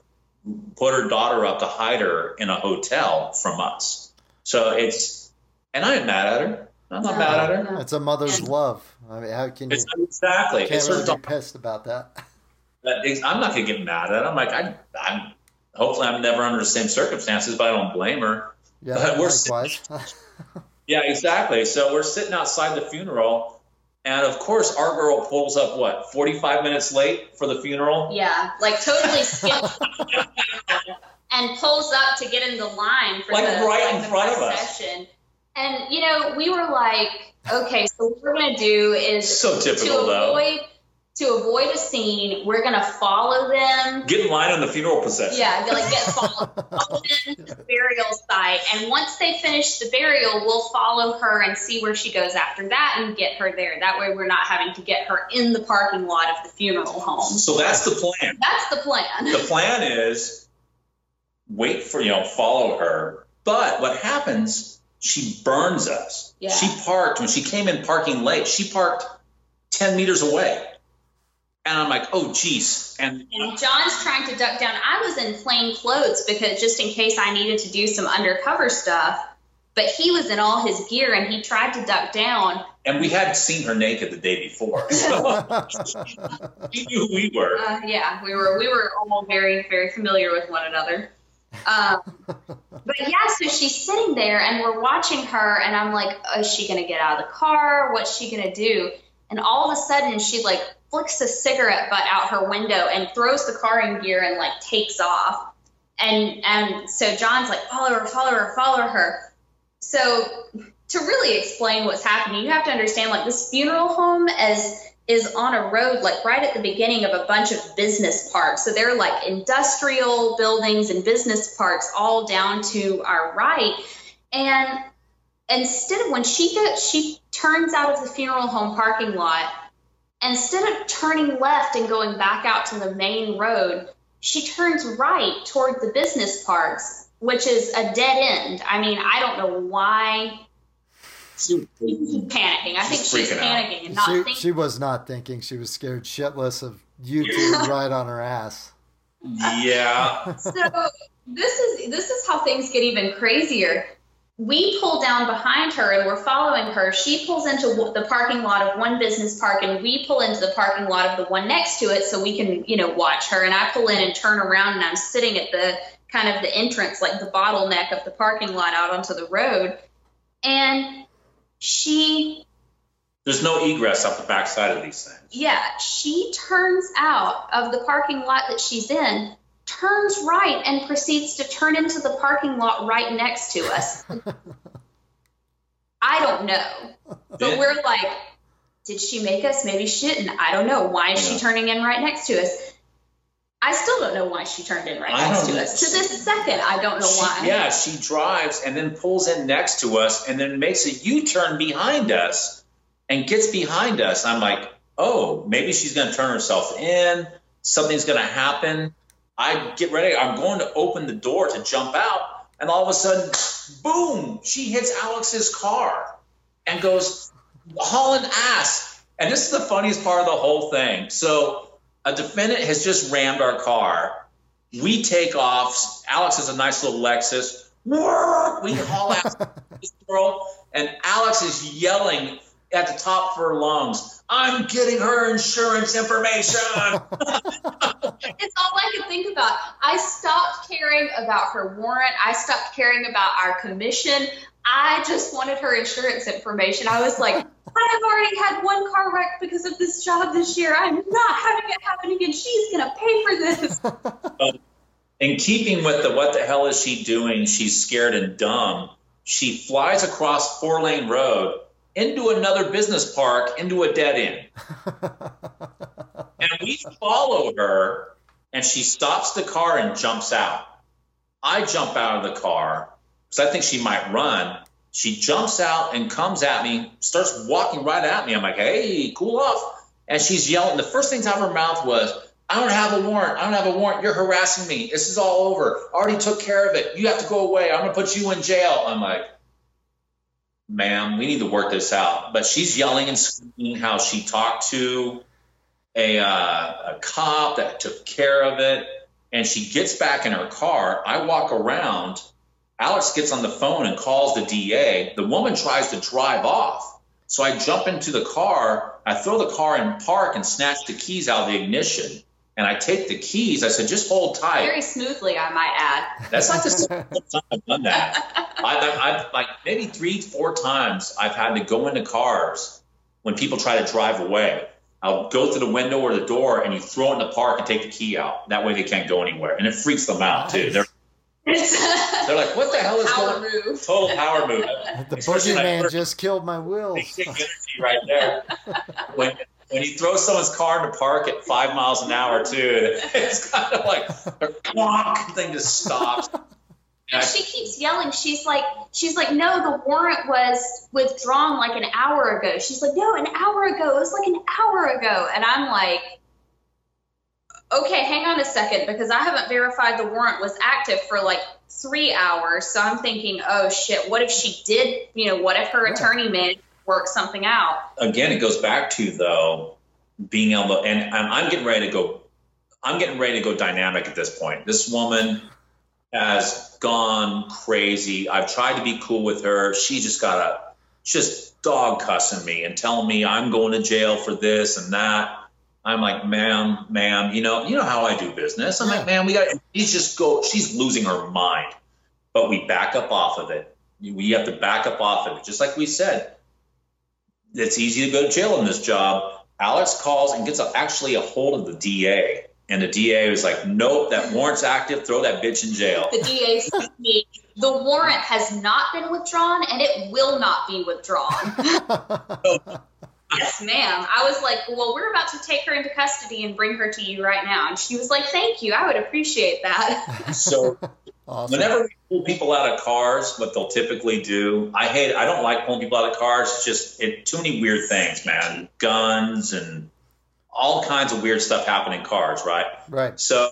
put her daughter up to hide her in a hotel from us. So it's, and I am mad at her. I'm not No, mad at her. no. It's a mother's love. I mean, how can you? It's exactly. Can't It's her really be pissed about that. But it's- I'm not gonna get mad at her. I'm like, I, I'm. Hopefully, I'm never under the same circumstances, but I don't blame her. Yeah, But we're likewise. Yeah, exactly. So we're sitting outside the funeral, and of course, our girl pulls up what 45 minutes late for the funeral. Yeah. Like totally skipped and pulls up to get in the line for Like the, right like in front of us. procession. And you know, we were like, okay, so what we're gonna do is So typical, to though. To avoid a scene, we're gonna follow them. Get in line on the funeral procession. Yeah, they like get followed, follow them to the burial site, and once they finish the burial, we'll follow her and see where she goes after that and get her there. That way, we're not having to get her in the parking lot of the funeral home. So that's the plan. That's the plan. the plan is wait for you know follow her but what happens she burns us Yeah. she parked when she came in parking late she parked 10 meters away and i'm like oh geez and And John's trying to duck down. I was in plain clothes because just in case I needed to do some undercover stuff. But he was in all his gear and he tried to duck down. and we had seen her naked the day before so she knew who we were Uh, yeah, we were we were all very very familiar with one another. Um, but yeah, so she's sitting there and we're watching her, and I'm like, is she gonna get out of the car? What's she gonna do? And all of a sudden, she like flicks a cigarette butt out her window and throws the car in gear and like takes off. And and so John's like, follow her, follow her, follow her. So to really explain what's happening, you have to understand like this funeral home as is on a road like right at the beginning of a bunch of business parks. So they're like industrial buildings and business parks all down to our right. And instead of when she gets she turns out of the funeral home parking lot, instead of turning left and going back out to the main road, she turns right toward the business parks, which is a dead end. I mean, I don't know why she's panicking. I think She's she's freaking out. panicking and not she, thinking. she was not thinking. She was scared shitless of you two right on her ass. yeah so this is this is how things get even crazier. We pull down behind her and we're following her. She pulls into the parking lot of one business park and we pull into the parking lot of the one next to it so we can, you know, watch her. And I pull in and turn around and I'm sitting at the kind of the entrance, like the bottleneck of the parking lot out onto the road. And she there's no egress up the backside of these things yeah, she turns out of the parking lot that she's in, turns right, and proceeds to turn into the parking lot right next to us. I don't know. But we're like, did she make us? Maybe she didn't. I don't know. Why is Yeah. she turning in right next to us? I still don't know why she turned in right I next to us. To this second, I don't know She- why. yeah, she drives and then pulls in next to us and then makes a U-turn behind us and gets behind us. I'm like, oh, maybe she's going to turn herself in. Something's going to happen. I get ready. I'm going to open the door to jump out, and all of a sudden, boom! She hits Alex's car and goes hauling ass. And this is the funniest part of the whole thing. So a defendant has just rammed our car. We take off. Alex has a nice little Lexus. We haul out this girl, and Alex is yelling at the top of her lungs, I'm getting her insurance information. It's all I could think about. I stopped caring about her warrant. I stopped caring about our commission. I just wanted her insurance information. I was like, I have already had one car wreck because of this job this year. I'm not having it happen again. She's going to pay for this. In keeping with the what the hell is she doing? She's scared and dumb. She flies across four lane road into another business park into a dead end. And we follow her, and she stops the car and jumps out. I jump out of the car because I think she might run. She jumps out and comes at me, starts walking right at me. I'm like, hey, cool off. And she's yelling. The first thing out of her mouth was, I don't have a warrant. I don't have a warrant. You're harassing me. This is all over. I already took care of it. You have to go away. I'm going to put you in jail. I'm like, ma'am, we need to work this out. But she's yelling and screaming how she talked to a, uh, a cop that took care of it. And she gets back in her car. I walk around. Alex gets on the phone and calls the DA. The woman tries to drive off. So I jump into the car. I throw the car in park and snatch the keys out of the ignition. And I take the keys. I said, just hold tight. Very smoothly, I might add. That's not the second time I've done that. I've, I've like maybe three, four times I've had to go into cars when people try to drive away. I'll go through the window or the door and you throw it in the park and take the key out. That way they can't go anywhere. And it freaks them out too. They're They're like, what the hell is power going move. Total power move. The Especially like boogeyman first- just killed my wheels. Basic energy right there. When when you throw someone's car into park at five miles an hour too, it's kind of like a clonk thing just stops. And she keeps yelling. She's like, she's like, no, the warrant was withdrawn like an hour ago. She's like, no, an hour ago. It was like an hour ago. And I'm like, okay, hang on a second, because I haven't verified the warrant was active for like three hours. So I'm thinking, oh shit, what if she did? You know, what if her attorney managed to work something out? Again, it goes back to though being able to, and, and I'm getting ready to go. I'm getting ready to go dynamic at this point. This woman has gone crazy. I've tried to be cool with her. She just got a just dog cussing me and telling me I'm going to jail for this and that. I'm like, ma'am, ma'am, you know, you know how I do business. I'm like, ma'am, we got. She's just go. She's losing her mind. But we back up off of it. We have to back up off of it, just like we said. It's easy to go to jail in this job. Alex calls and gets a, actually a hold of the DA, and the DA was like, "Nope, that warrant's active. Throw that bitch in jail." The DA said to me, the warrant has not been withdrawn and it will not be withdrawn. Yes, ma'am. I was like, well, we're about to take her into custody and bring her to you right now. And she was like, thank you. I would appreciate that. So awesome. whenever we pull people out of cars, what they'll typically do, I hate. I don't like pulling people out of cars. It's just it too many weird things, man. Guns and all kinds of weird stuff happen in cars, right? right. So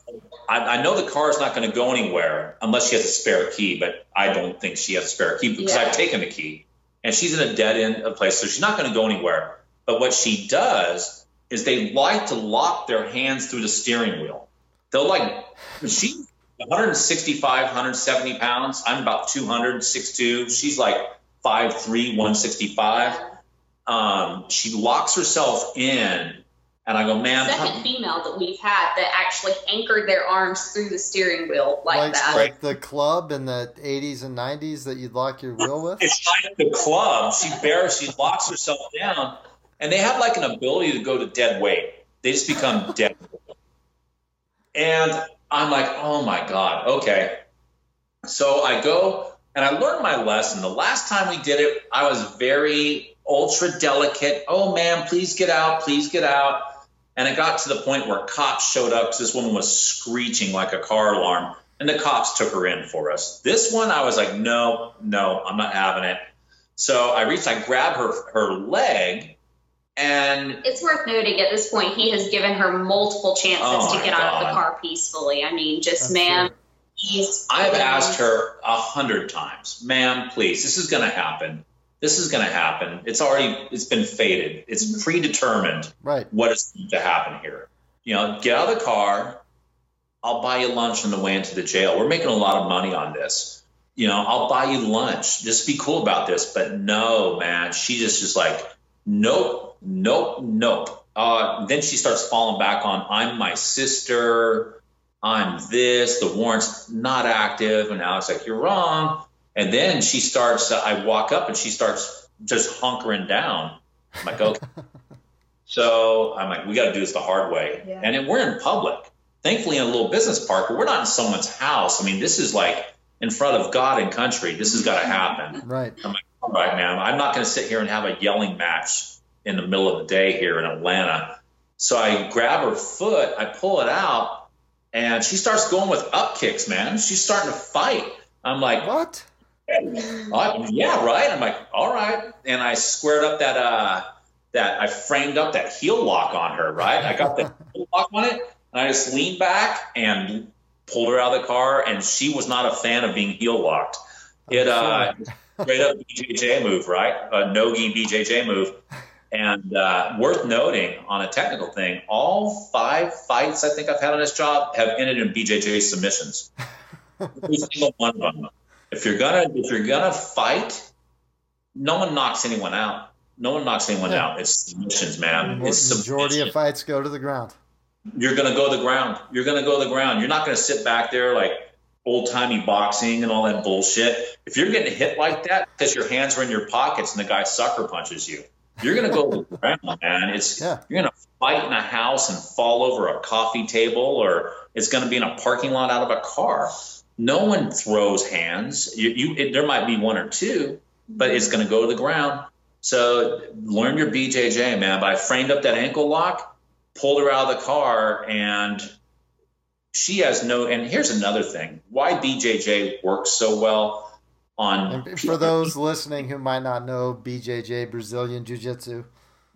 I, I know the car is not going to go anywhere unless she has a spare key, but I don't think she has a spare key because Yeah. I've taken the key and she's in a dead end of place, so she's not going to go anywhere. But what she does is they like to lock their hands through the steering wheel. They'll like she's 165, 170 pounds. I'm about 200, 6'2". She's like 5'3", 165. Um, she locks herself in, and I go, man, how- Second female that we've had that actually anchored their arms through the steering wheel like, Like, that. like the club in the 80s and 90s that you'd lock your wheel with? it's like the club. She bears, she locks herself down, and they have like an ability to go to dead weight. They just become dead. And I'm like, oh my god, okay. So I go and I learned my lesson. The last time we did it, I was very ultra delicate. Oh man, please get out, please get out. And it got to the point where cops showed up because this woman was screeching like a car alarm, and the cops took her in for us. This one, I was like, no, no, I'm not having it. So I reached, I grabbed her her leg, and It's worth noting at this point, he has given her multiple chances Oh to my get out of the car peacefully. I mean, just, I'm ma'am, sure. he's. I've asked her a hundred times, ma'am, please, this is going to happen. This is going to happen. It's already, it's been fated. It's mm-hmm. predetermined Right. what is going to happen here. You know, get out of the car. I'll buy you lunch on the way into the jail. We're making a lot of money on this. You know, I'll buy you lunch. Just be cool about this. But no, man, she just is like, nope, nope, nope. Uh, then she starts falling back on, I'm my sister. I'm this. The warrant's not active. And Alex like, you're wrong. And then she starts. Uh, I walk up and she starts just hunkering down. I'm like, okay. So I'm like, we got to do this the hard way. Yeah. And then we're in public, thankfully in a little business park, but we're not in someone's house. I mean, this is like in front of God and country. This has got to happen. Right. I'm like, all right, man, I'm not going to sit here and have a yelling match in the middle of the day here in Atlanta. So I grab her foot, I pull it out, and she starts going with up kicks, man. She's starting to fight. I'm like, What? uh, yeah, right. I'm like, all right. And I squared up that uh that I framed up that heel lock on her, right? I got the heel lock on it, and I just leaned back and pulled her out of the car, and she was not a fan of being heel locked. It uh straight up BJJ move, right? A no-gi BJJ move. And uh, worth noting on a technical thing, all five fights I think I've had on this job have ended in BJJ submissions. Every single one of them. If you're gonna if you're gonna fight, no one knocks anyone out. No one knocks anyone Yeah. out. It's submissions, man. It's Majority submission. of fights go to the ground. You're gonna go to the ground. You're gonna go to the ground. You're not gonna sit back there like old timey boxing and all that bullshit. If you're getting hit like that because your hands are in your pockets and the guy sucker punches you, you're gonna go to the ground, man. It's Yeah. you're gonna fight in a house and fall over a coffee table, or it's gonna be in a parking lot out of a car. no one throws hands. You, you it, there might be one or two, but it's going to go to the ground. So learn your BJJ, man. But I framed up that ankle lock, pulled her out of the car, and she has no. And here's another thing: why BJJ works so well on. And for those listening who might not know BJJ, Brazilian Jiu Jitsu.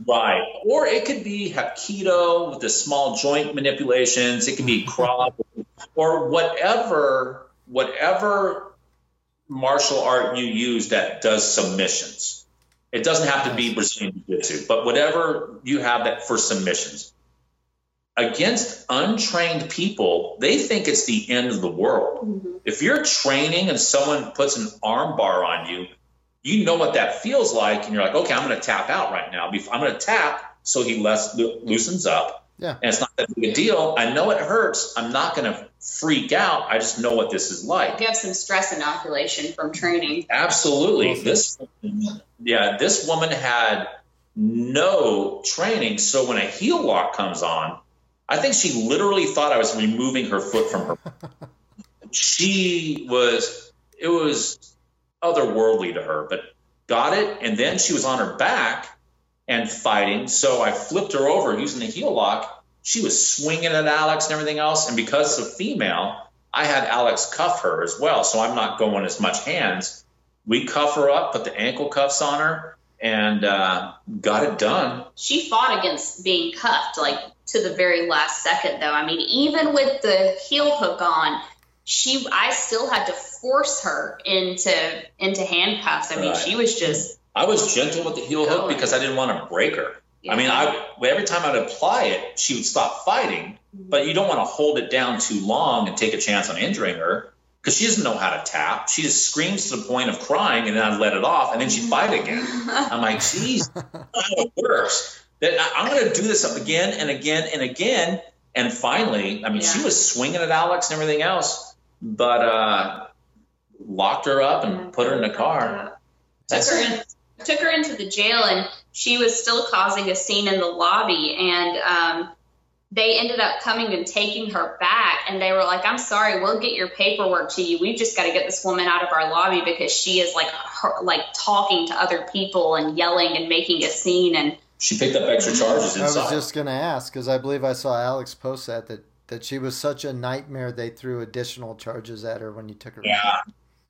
Right. Or it could be Hapkido with the small joint manipulations. It could be Krav or whatever, whatever martial art you use that does submissions. It doesn't have to be Brazilian Jiu-Jitsu, but whatever you have that for submissions. Against untrained people, they think it's the end of the world. Mm-hmm. If you're training and someone puts an arm bar on you, you know what that feels like, and you're like, okay, I'm going to tap out right now. I'm going to tap so he less loosens up. Yeah. And it's not that big a deal. I know it hurts. I'm not going to freak out. I just know what this is like. You have some stress inoculation from training. Absolutely. Awesome. This, yeah, this woman had no training. So when a heel lock comes on, I think she literally thought I was removing her foot from her. she was, it was otherworldly to her, but got it. And then she was on her back and fighting. So I flipped her over using the heel lock. She was swinging at Alex and everything else. And because it's a female, I had Alex cuff her as well. So I'm not going as much hands. We cuff her up, put the ankle cuffs on her, and uh, got it done. She fought against being cuffed, like to the very last second, though. I mean, even with the heel hook on, she I still had to force her into into handcuffs. I mean, Right. she was just I was gentle with the heel hook because I didn't want to break her. I mean, I every time I'd apply it, she would stop fighting. Mm-hmm. But you don't want to hold it down too long and take a chance on injuring her because she doesn't know how to tap. She just screams to the point of crying, and then I'd let it off, and then she'd fight again. I'm like, geez, how it works. That I- I'm going to do this up again and again and again. And finally, I mean, she was swinging at Alex and everything else, but uh, locked her up and put her in the car. took her in, took her into the jail, and she was still causing a scene in the lobby. And um, they ended up coming and taking her back, and they were like, "I'm sorry, we'll get your paperwork to you. We've just got to get this woman out of our lobby because she is like her, like talking to other people and yelling and making a scene." And She picked up extra charges Inside. I was just going to ask because I believe I saw Alex post that, that that she was such a nightmare they threw additional charges at her when you took her. Yeah,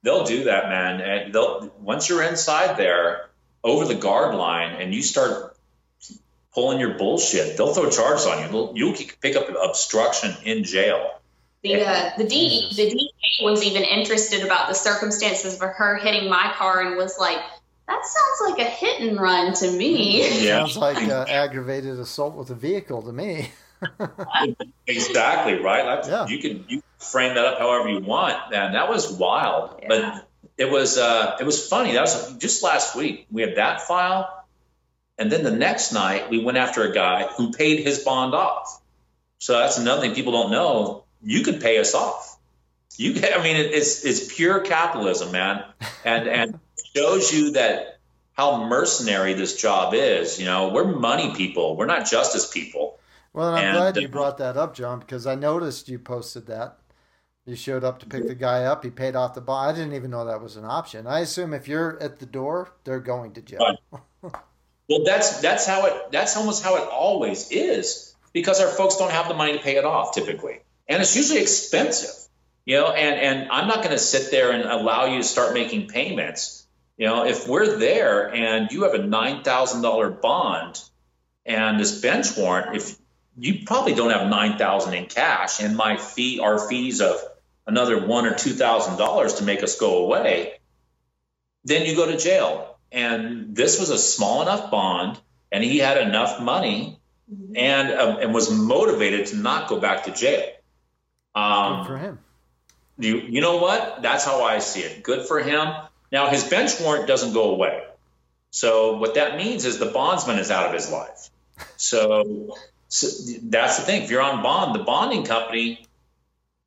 they'll do that, man. And they'll once you're inside there over the guard line and you start pulling your bullshit, they'll throw charges on you. They'll, you can pick up obstruction in jail. the uh, the D the DA was even interested about the circumstances of her hitting my car and was like, "That sounds like a hit and run to me." Yeah. Sounds like uh, aggravated assault with a vehicle to me. Exactly right. Like, Yeah. You can you frame that up however you want. And that was wild, Yeah. but it was uh, it was funny. That was just last week. We had that file, and then the next night we went after a guy who paid his bond off. So that's another thing people don't know. You could pay us off. You can, I mean, it, it's it's pure capitalism, man, and and shows you that how mercenary this job is. You know, we're money people. We're not justice people. Well, and I'm And, glad uh, you brought that up, John, because I noticed you posted that. You showed up to pick the guy up. He paid off the bond. I didn't even know that was an option. I assume if you're at the door, they're going to jail. Well, that's that's how it that's almost how it always is because our folks don't have the money to pay it off typically, and it's usually expensive, you know. And and I'm not going to sit there and allow you to start making payments. You know, if we're there and you have a nine thousand dollar bond and this bench warrant, if you probably don't have nine thousand in cash, and my fee, our fees of another one or two thousand dollars to make us go away, then you go to jail. And this was a small enough bond, and he had enough money, and um, and was motivated to not go back to jail. Good for Um, him. you you know what? That's how I see it. Good for him. Now his bench warrant doesn't go away. So what that means is the bondsman is out of his life. So, so that's the thing. If you're on bond, the bonding company,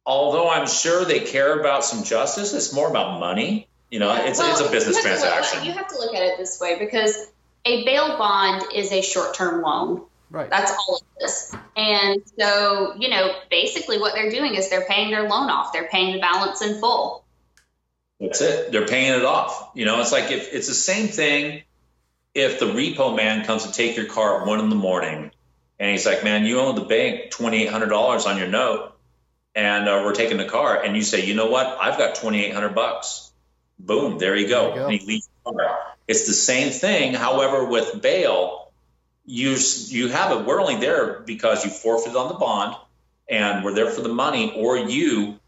although I'm sure they care about some justice, it's more about money. You know, it's Well, it's a business you have look- transaction. you have to look at it this way because a bail bond is a short-term loan. Right. That's all it is. And so, you know, basically what they're doing is they're paying their loan off. They're paying the balance in full. That's it. They're paying it off. You know, it's like if it's the same thing if the repo man comes to take your car at one in the morning and he's like, man, you owe the bank $2,800 on your note and uh, we're taking the car. And you say, you know what? I've got 2,800 bucks. Boom. There you go. There you go. And he leaves the car. It's the same thing. However, with bail, you, you have it. We're only there because you forfeited on the bond and we're there for the money or you,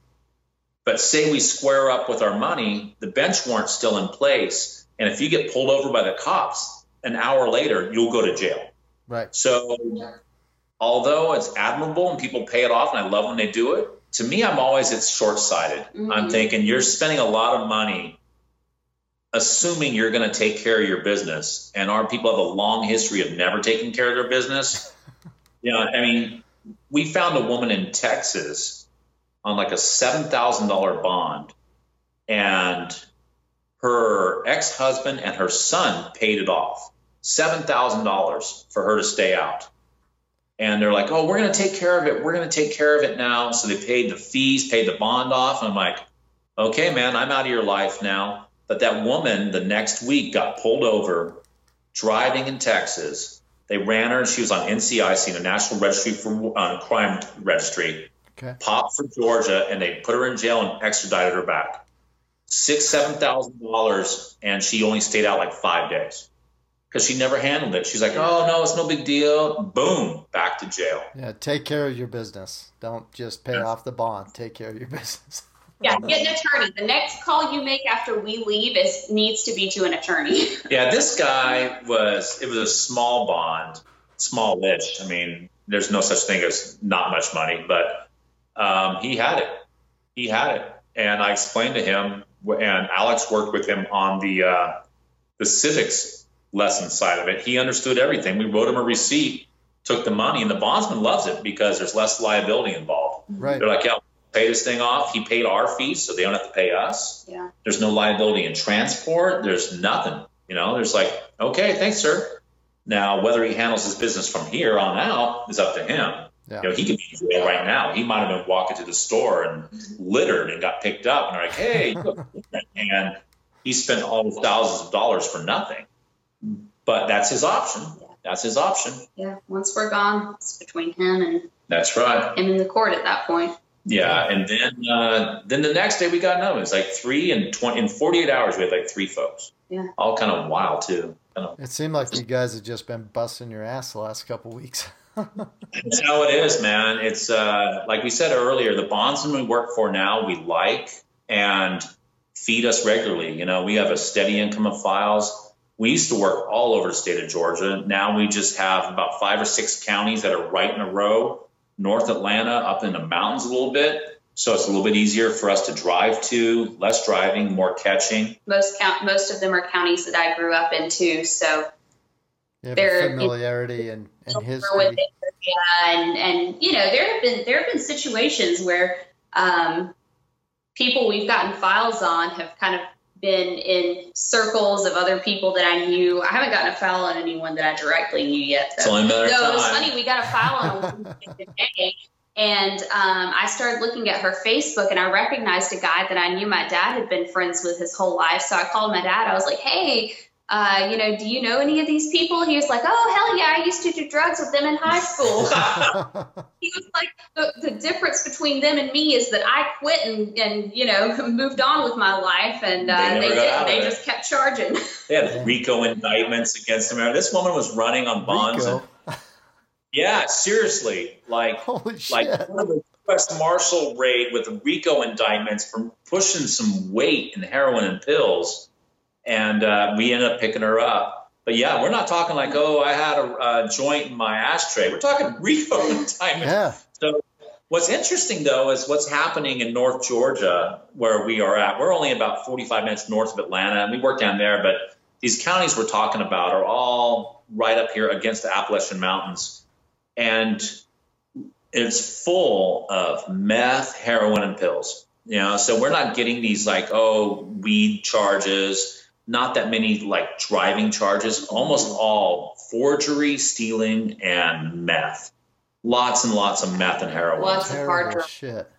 but say we square up with our money, the bench warrant's still in place. And if you get pulled over by the cops an hour later, you'll go to jail. Right. So, although it's admirable and people pay it off, and I love when they do it, to me, I'm always it's short sighted. I'm Mhm. thinking you're spending a lot of money assuming you're going to take care of your business, and our people have a long history of never taking care of their business. you know, I mean, we found a woman in Texas on like a seven thousand dollar bond, and her ex husband and her son paid it off seven thousand dollars for her to stay out. And they're like, "Oh, we're going to take care of it. We're going to take care of it now." So they paid the fees, paid the bond off, and I'm like, "Okay, man, I'm out of your life now." But that woman, the next week, got pulled over driving in Texas. They ran her. And she was on NCIC, the National Registry for uh, Crime Registry Okay. popped for Georgia, and they put her in jail and extradited her back. Six, seven thousand dollars, and she only stayed out like five days because she never handled it. She's like, "Oh no, it's no big deal." Boom, back to jail. Yeah. Take care of your business. Don't just pay Yes. off the bond. Take care of your business. Yeah, get an attorney. The next call you make after we leave is needs to be to an attorney. Yeah, this guy was. It was a small bond, small-ish. I mean, there's no such thing as not much money, but um, he had it. He had it, and I explained to him, and Alex worked with him on the uh, the civics lesson side of it. He understood everything. We wrote him a receipt, took the money, and the bondsman loves it because there's less liability involved. Right. They're like, yeah, pay this thing off. He paid our fees, so they don't have to pay us. Yeah. There's no liability in transport. There's nothing. You know, there's like, okay, thanks, sir. Now, whether he handles his business from here on out is up to him. Yeah. You know, he could be in jail right now. He might have been walking to the store and littered and got picked up, and they're like, hey, you and he spent all those thousands of dollars for nothing. But that's his option. That's his option. Yeah, once we're gone, it's between him and That's right. him and the court at that point. Yeah, and then uh, then the next day we got another. It was like three and twenty in forty eight hours. We had like three folks. Yeah. all kind of wild too. Kind of, It seemed like you guys had just been busting your ass the last couple weeks. that's how it is, man. It's uh, like we said earlier. The bondsmen we work for now, we like and feed us regularly. You know, we have a steady income of files. We used to work all over the state of Georgia. Now we just have about five or six counties that are right in a row. North Atlanta, up in the mountains a little bit. So it's a little bit easier for us to drive to, less driving, more catching. Most count, most of them are counties that I grew up in too. So You have They're- a familiarity and, and history. with the area, and and you know there have been there have been situations where um, people we've gotten files on have kind of been in circles of other people that I knew. I haven't gotten a file on anyone that I directly knew yet. It's Though. only a matter of No, it was funny. We got a file on a woman today, and um, I started looking at her Facebook, and I recognized a guy that I knew my dad had been friends with his whole life. So I called my dad. I was like, "Hey, uh, you know, do you know any of these people?" He was like, "Oh, hell yeah, I used to do drugs with them in high school." he was like, the, "The difference between them and me is that I quit and, and you know moved on with my life, and uh, They they, did. of They just kept charging." They had RICO indictments against them. This woman was running on bonds. And, yeah, seriously. Like, Holy shit. like part of the U.S. Marshal raid with RICO indictments for pushing some weight in heroin and pills, and uh, we ended up picking her up. But yeah, we're not talking like, oh, I had a, a joint in my ashtray. We're talking RICO indictments. yeah. So what's interesting though is what's happening in North Georgia where we are at. We're only about 45 minutes north of Atlanta and we work down there, but these counties we're talking about are all right up here against the Appalachian Mountains. And it's full of meth, heroin, and pills. You know, so we're not getting these like, oh, weed charges, not that many like driving charges, almost all forgery, stealing, and meth. lots and lots of meth and heroin. Lots of hard drugs. shit.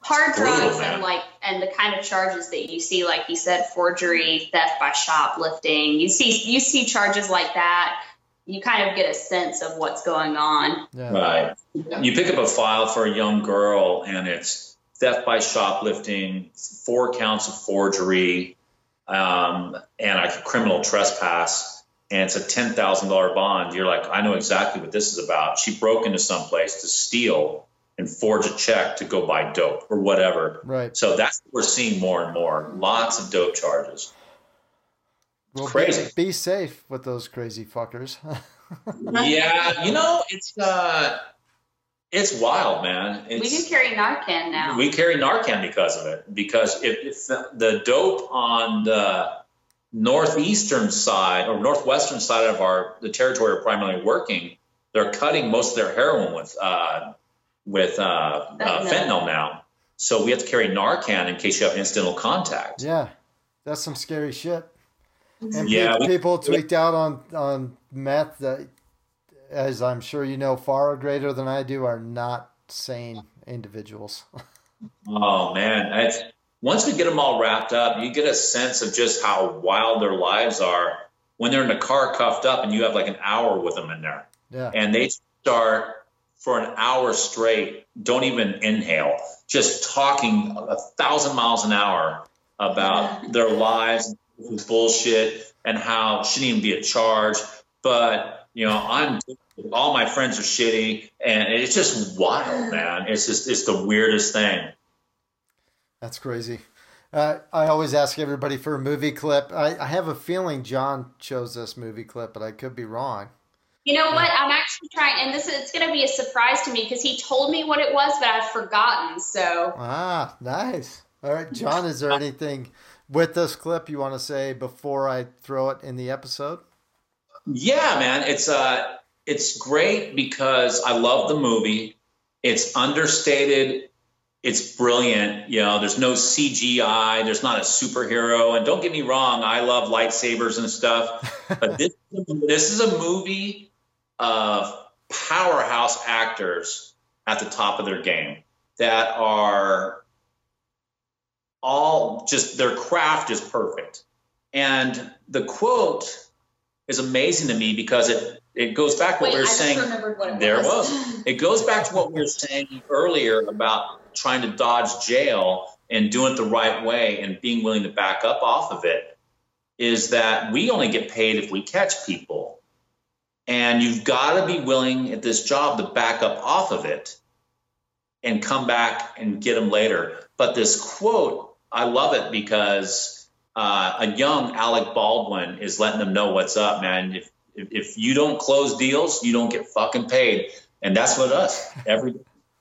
hard Brutal, drugs man. and like and the kind of charges that you see like you said forgery theft by shoplifting you see you see charges like that you kind of get a sense of what's going on Yeah. Right. You pick up a file for a young girl, and it's theft by shoplifting, four counts of forgery, um, and a criminal trespass, and it's a ten thousand dollar bond. You're like, I know exactly what this is about. She broke into some place to steal and forge a check to go buy dope or whatever. Right. So that's what we're seeing more and more. Lots of dope charges. Well, crazy. Be, be safe with those crazy fuckers. yeah, you know, it's uh, it's wild, man. It's, we do carry narcan now We carry Narcan because of it. Because if, if the, the dope on the northeastern side or northwestern side of our the territory are primarily working, they're cutting most of their heroin with uh, with uh, uh, Fentanyl. fentanyl now. So we have to carry Narcan in case you have incidental contact. yeah. That's some scary shit. And Yeah, pe- we- people tweaked out on, on meth that, as I'm sure you know far greater than I do, are not sane individuals. Oh man, it's, once we get them all wrapped up, you get a sense of just how wild their lives are when they're in the car cuffed up and you have like an hour with them in there. Yeah. and they start for an hour straight, don't even inhale, just talking a thousand miles an hour about their lives, bullshit, and how shouldn't even be a charge. But you know, I'm all my friends are shitty, and it's just wild, man. It's just it's the weirdest thing. That's crazy. Uh, I always ask everybody for a movie clip. I, I have a feeling John chose this movie clip, but I could be wrong. you know what i'm actually trying and this is it's going to be a surprise to me because he told me what it was but i've forgotten so Ah, nice. All right, John, is there anything with this clip you want to say before I throw it in the episode? Yeah, man, it's uh it's great because I love the movie. It's understated. It's brilliant. You know, there's no CGI. There's not a superhero. And don't get me wrong, I love lightsabers and stuff. But this this is a movie of powerhouse actors at the top of their game that are all just their craft is perfect. And the quote is amazing to me because it it goes back what we i were just saying. what it There was was. It goes back to what we were saying earlier about trying to dodge jail and doing it the right way and being willing to back up off of it. Is that we only get paid if we catch people. And you've got to be willing at this job to back up off of it and come back and get them later. But this quote, I love it because uh, a young Alec Baldwin is letting them know what's up, man. If, if if you don't close deals, you don't get fucking paid, and that's what us. Every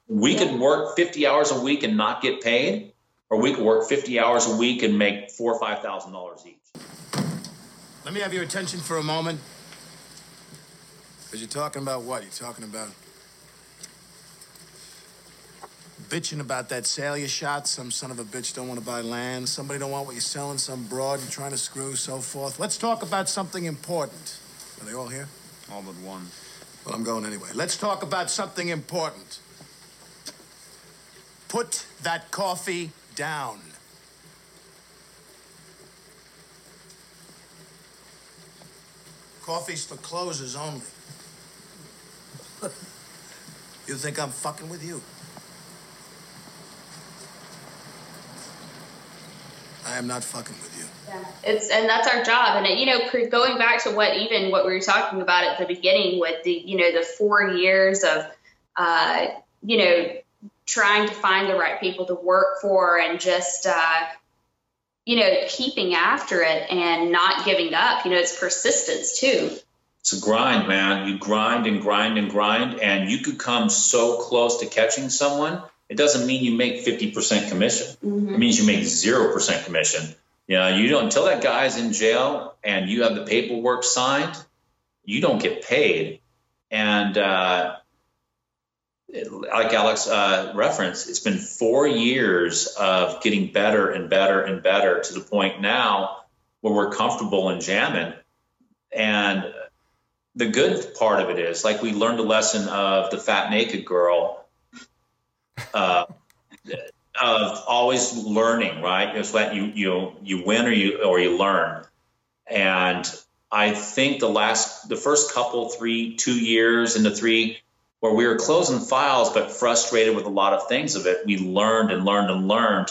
we could work 50 hours a week and not get paid, or we could work 50 hours a week and make four or five thousand dollars each. Let me have your attention for a moment. Because you're talking about what? You're talking about bitching about that sale you shot. Some son of a bitch don't want to buy land. Somebody don't want what you're selling. Some broad you're trying to screw, so forth. Let's talk about something important. Are they all here? All but one. Well, I'm going anyway. Let's talk about something important. Put that coffee down. Coffee's for closers only. you think I'm fucking with you? I am not fucking with you. Yeah, it's and that's our job. And you know, pre- going back to what even what we were talking about at the beginning with the you know the four years of uh, you know trying to find the right people to work for and just uh, you know keeping after it and not giving up. You know, it's persistence too. It's a grind, man. You grind and grind and grind, and you could come so close to catching someone. It doesn't mean you make 50% commission. It means you make 0% commission. You know, you don't, until that guy's in jail and you have the paperwork signed, you don't get paid. And, uh, like Alex uh, referenced, it's been four years of getting better and better and better to the point now where we're comfortable in jamming. And the good part of it is like we learned a lesson of the fat naked girl uh, of always learning right? It's what you you you win or you or you learn. And i think the last the first couple three two years into three where we were closing files but frustrated with a lot of things of it we learned and learned and learned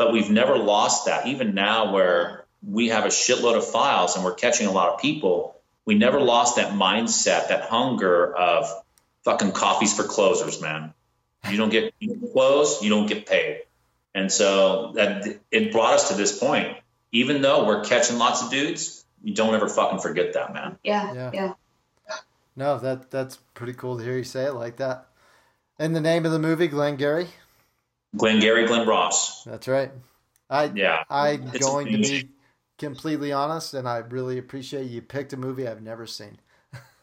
but we've never lost that. Even now where we have a shitload of files and we're catching a lot of people we never lost that mindset, that hunger of fucking coffees for closers, man. You don't get you don't close, you don't get paid. And so that it brought us to this point. Even though we're catching lots of dudes, you don't ever fucking forget that, man. Yeah, Yeah. yeah. No, that that's pretty cool to hear you say it like that. And the name of the movie, Glengarry. Glenn Gary, Glen Ross. That's right. I Yeah. I'm It's going to be completely honest, and I really appreciate you picked a movie I've never seen.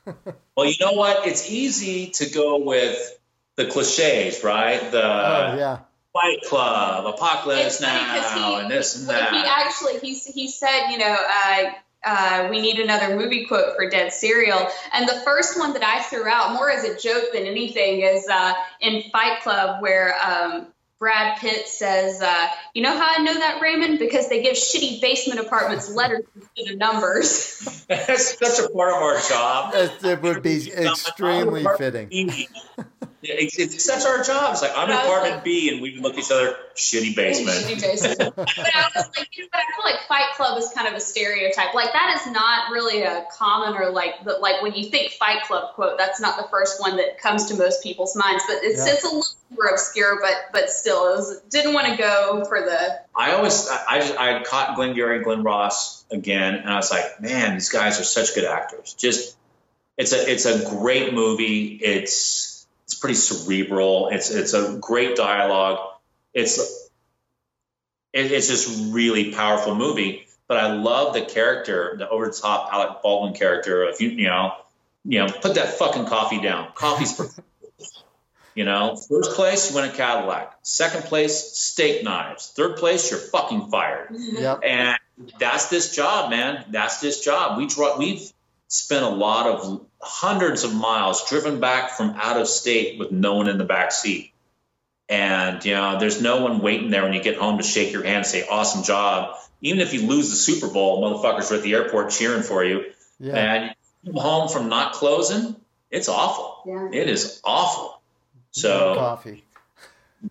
Well, you know what? It's easy to go with the cliches, right? The oh yeah, Fight Club, Apocalypse It's Now, he- and this and Well, He actually he he said, you know, uh, uh, we need another movie quote for Dead Serial, and the first one that I threw out, more as a joke than anything, is uh, in Fight Club where. Um, Brad Pitt says, uh, "You know how I know that, Raymond? Because they give shitty basement apartments letters instead of numbers." That's such a part of our job. it, it would be extremely fitting. Yeah, it's, it's such our job. It's like I'm in apartment like- B, and we would look at each other, shitty basement. Shitty basement. but I was like, you know, but I feel like Fight Club is kind of a stereotype. Like that is not really a common or like the, like when you think Fight Club quote, that's not the first one that comes to most people's minds. But it's Yeah. it's a little more obscure, but but still, it was, didn't want to go for the I always, I, I, just, I caught Glengarry and Glen Ross again, and I was like, man, these guys are such good actors. Just, it's a, it's a great movie. It's, it's pretty cerebral. It's, it's a great dialogue. It's, it, it's just really powerful movie. But I love the character, the over the top Alec Baldwin character of you, you know, you know, put that fucking coffee down. Coffee's for You know, first place, you win a Cadillac. Second place, steak knives. Third place, you're fucking fired. Yep. And that's this job, man. That's this job. We draw, we've spent a lot of hundreds of miles driven back from out of state with no one in the back seat. And, you know, there's no one waiting there when you get home to shake your hand and say, awesome job. Even if you lose the Super Bowl, motherfuckers are at the airport cheering for you. Yeah. And you come home from not closing, it's awful. yeah. It is awful. So, coffee.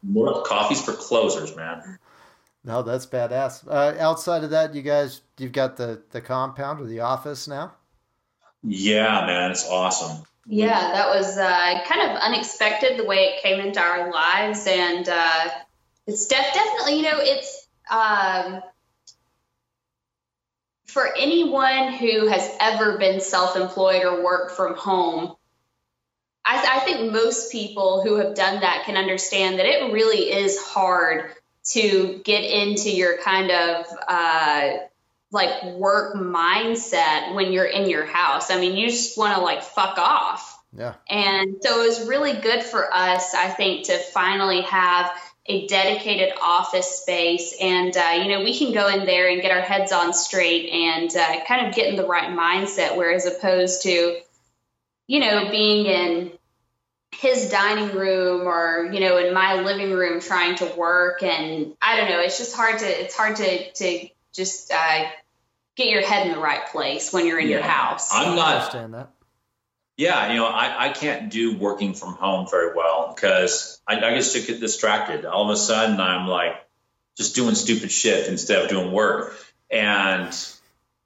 more coffees for closers, man. No, that's badass. Uh, outside of that, you guys, you've got the the compound or the office now. Yeah, man, it's awesome. Yeah, that was uh, kind of unexpected the way it came into our lives, and uh, it's def- definitely, you know, it's um, for anyone who has ever been self-employed or worked from home. I, th- I think most people who have done that can understand that it really is hard to get into your kind of uh, like work mindset when you're in your house. I mean, you just want to like fuck off. Yeah. And so it was really good for us, I think, to finally have a dedicated office space. And, uh, you know, we can go in there and get our heads on straight and uh, kind of get in the right mindset, whereas opposed to, you know, being in his dining room or, you know, in my living room trying to work. And I don't know, it's just hard to, it's hard to, to just uh, get your head in the right place when you're in your house. I'm I not understand that. Yeah, you know, I, I can't do working from home very well because I, I just get distracted. All of a sudden, I'm like just doing stupid shit instead of doing work. And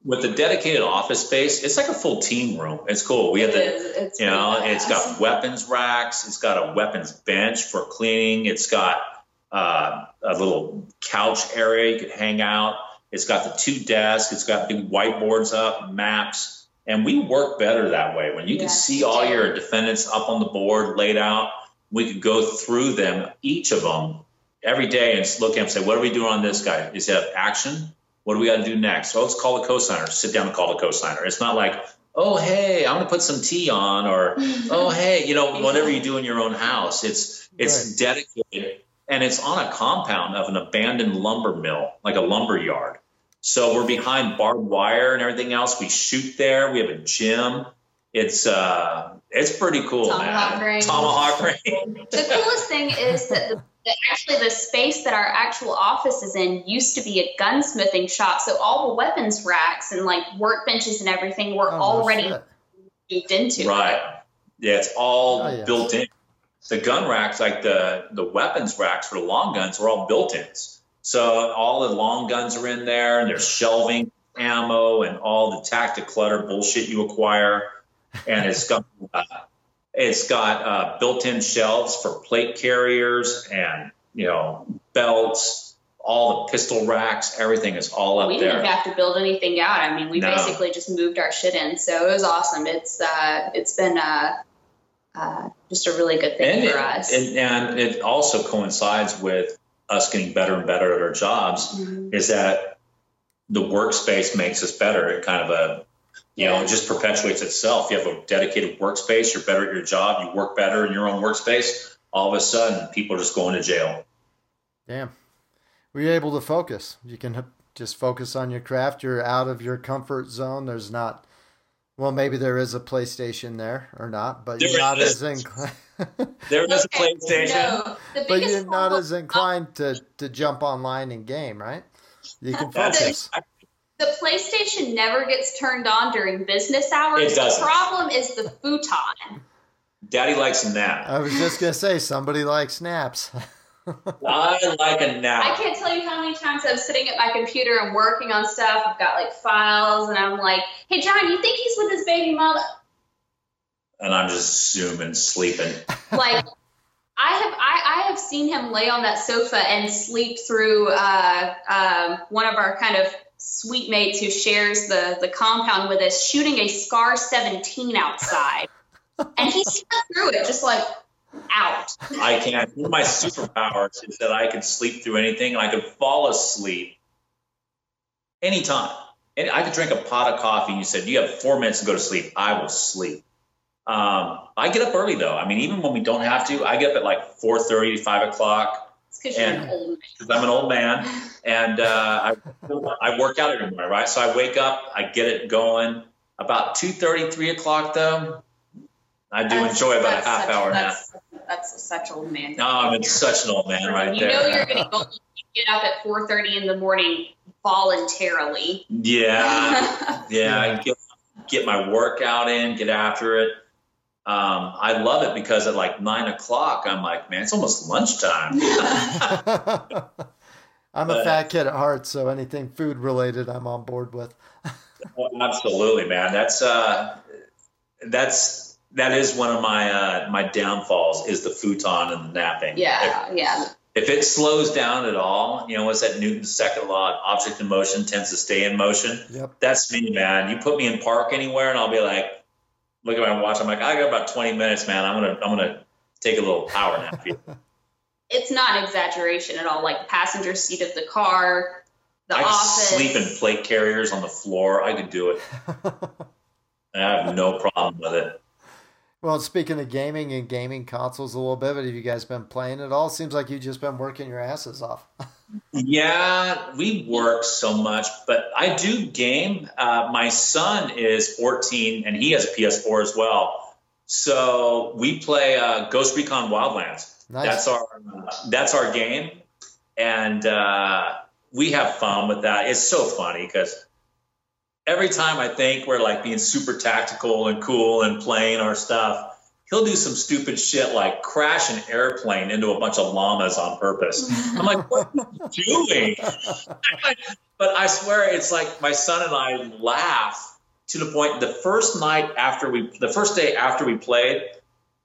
with the dedicated office space, it's like a full team room. It's cool. We have the. It's you know, pretty it's badass. got weapons racks. It's got a weapons bench for cleaning. It's got uh, a little couch area you could hang out. It's got the two desks. It's got big whiteboards up, maps. And we work better that way. When you can see all your defendants up on the board laid out, we could go through them, each of them, every day and look at them and say, what are we doing on this guy? Is he have action? What do we got to do next? Oh, let's call the cosigner. Sit down and call the cosigner. It's not like, oh, hey, I'm going to put some tea on, or oh, hey, you know, whatever you do in your own house. It's it's dedicated and it's on a compound of an abandoned lumber mill, like a lumber yard. So we're behind barbed wire and everything else. We shoot there. We have a gym. it's uh, it's pretty cool, Tomahawk man. ring. Tomahawk ring. The coolest thing is that the, that actually the space that our actual office is in used to be a gunsmithing shop. So all the weapons racks and like workbenches and everything were Oh, already shit. moved into. Right. Yeah, it's all Oh, yeah. built in. The gun racks, like the the weapons racks for the long guns, are all built-ins. So all the long guns are in there, and there's shelving, ammo, and all the tactic clutter bullshit you acquire. And it's got uh, it's got uh, built-in shelves for plate carriers and you know belts, all the pistol racks, everything is all up we there. didn't have to build anything out. I mean, we No. basically just moved our shit in. So it was awesome. It's uh, it's been uh, uh, just a really good thing and for it, us. And, and it also coincides with us getting better and better at our jobs. Mhm. Is that the workspace makes us better? It kind of a you know, it just perpetuates itself. You have a dedicated workspace, you're better at your job, you work better in your own workspace. All of a sudden, people are just going to jail. Damn. Were you able to focus? You can just focus on your craft. You're out of your comfort zone. There's not, well, maybe there is a PlayStation there or not, but you're not is. as inclined. There is a PlayStation. no, but you're not as inclined to, to jump online and game, right? You can focus. the PlayStation never gets turned on during business hours. It doesn't. The problem is the futon. Daddy likes a nap. I was just gonna say somebody likes naps. I like a nap. I can't tell you how many times I'm sitting at my computer and working on stuff. I've got like files, and I'm like, "Hey, John, you think he's with his baby mother?" And I'm just zooming, sleeping. Like, I have I, I have seen him lay on that sofa and sleep through uh, um, one of our kind of suite mates who shares the the compound with us, shooting a Scar 17 outside, and he slept through it just like out. I can't. One of my superpowers is that I can sleep through anything and I could fall asleep anytime. And I could drink a pot of coffee and you said, You have four minutes to go to sleep. I will sleep. Um, I get up early though. I mean, even when we don't have to, I get up at like 4:30, 5 o'clock It's because you're old because I'm an old man and uh, I, I work out every morning, right? So I wake up, I get it going. About 2:30, 3 o'clock though, I do That's- enjoy about a half such- hour nap. That's, that's such old man. No, I'm such an old man right you there. know you're going to go get up at 4:30 in the morning voluntarily. Yeah, yeah. I get get my workout in, get after it. Um, I love it because at like nine o'clock, I'm like, man, it's almost lunchtime. I'm a fat kid at heart, so anything food related, I'm on board with. Well, Absolutely, man. That's uh, that's that is one of my uh, my downfalls is the futon and the napping. yeah, yeah. If, if it slows down at all, you know, what's that Newton's second law? Object in motion tends to stay in motion. Yep. That's me, man. You put me in park anywhere, and I'll be like, look at my watch. I'm like, I got about 20 minutes, man. I'm gonna I'm gonna take a little power nap. here. It's not exaggeration at all. Like passenger seat of the car, the I could office. sleep in plate carriers on the floor. I could do it. I have no problem with it. Well, speaking of gaming and gaming consoles a little bit, but have you guys been playing at all? Seems like you've just been working your asses off. Yeah, we work so much, but I do game. Uh, my son is 14 and he has a PS4 as well. So we play uh, Ghost Recon Wildlands. Nice. That's our that's our game, and uh, we have fun with that. It's so funny because every time I think we're like being super tactical and cool and playing our stuff, he'll do some stupid shit like crash an airplane into a bunch of llamas on purpose. I'm like, what are you doing? but I swear it's like my son and I laugh to the point the first night after we the first day after we played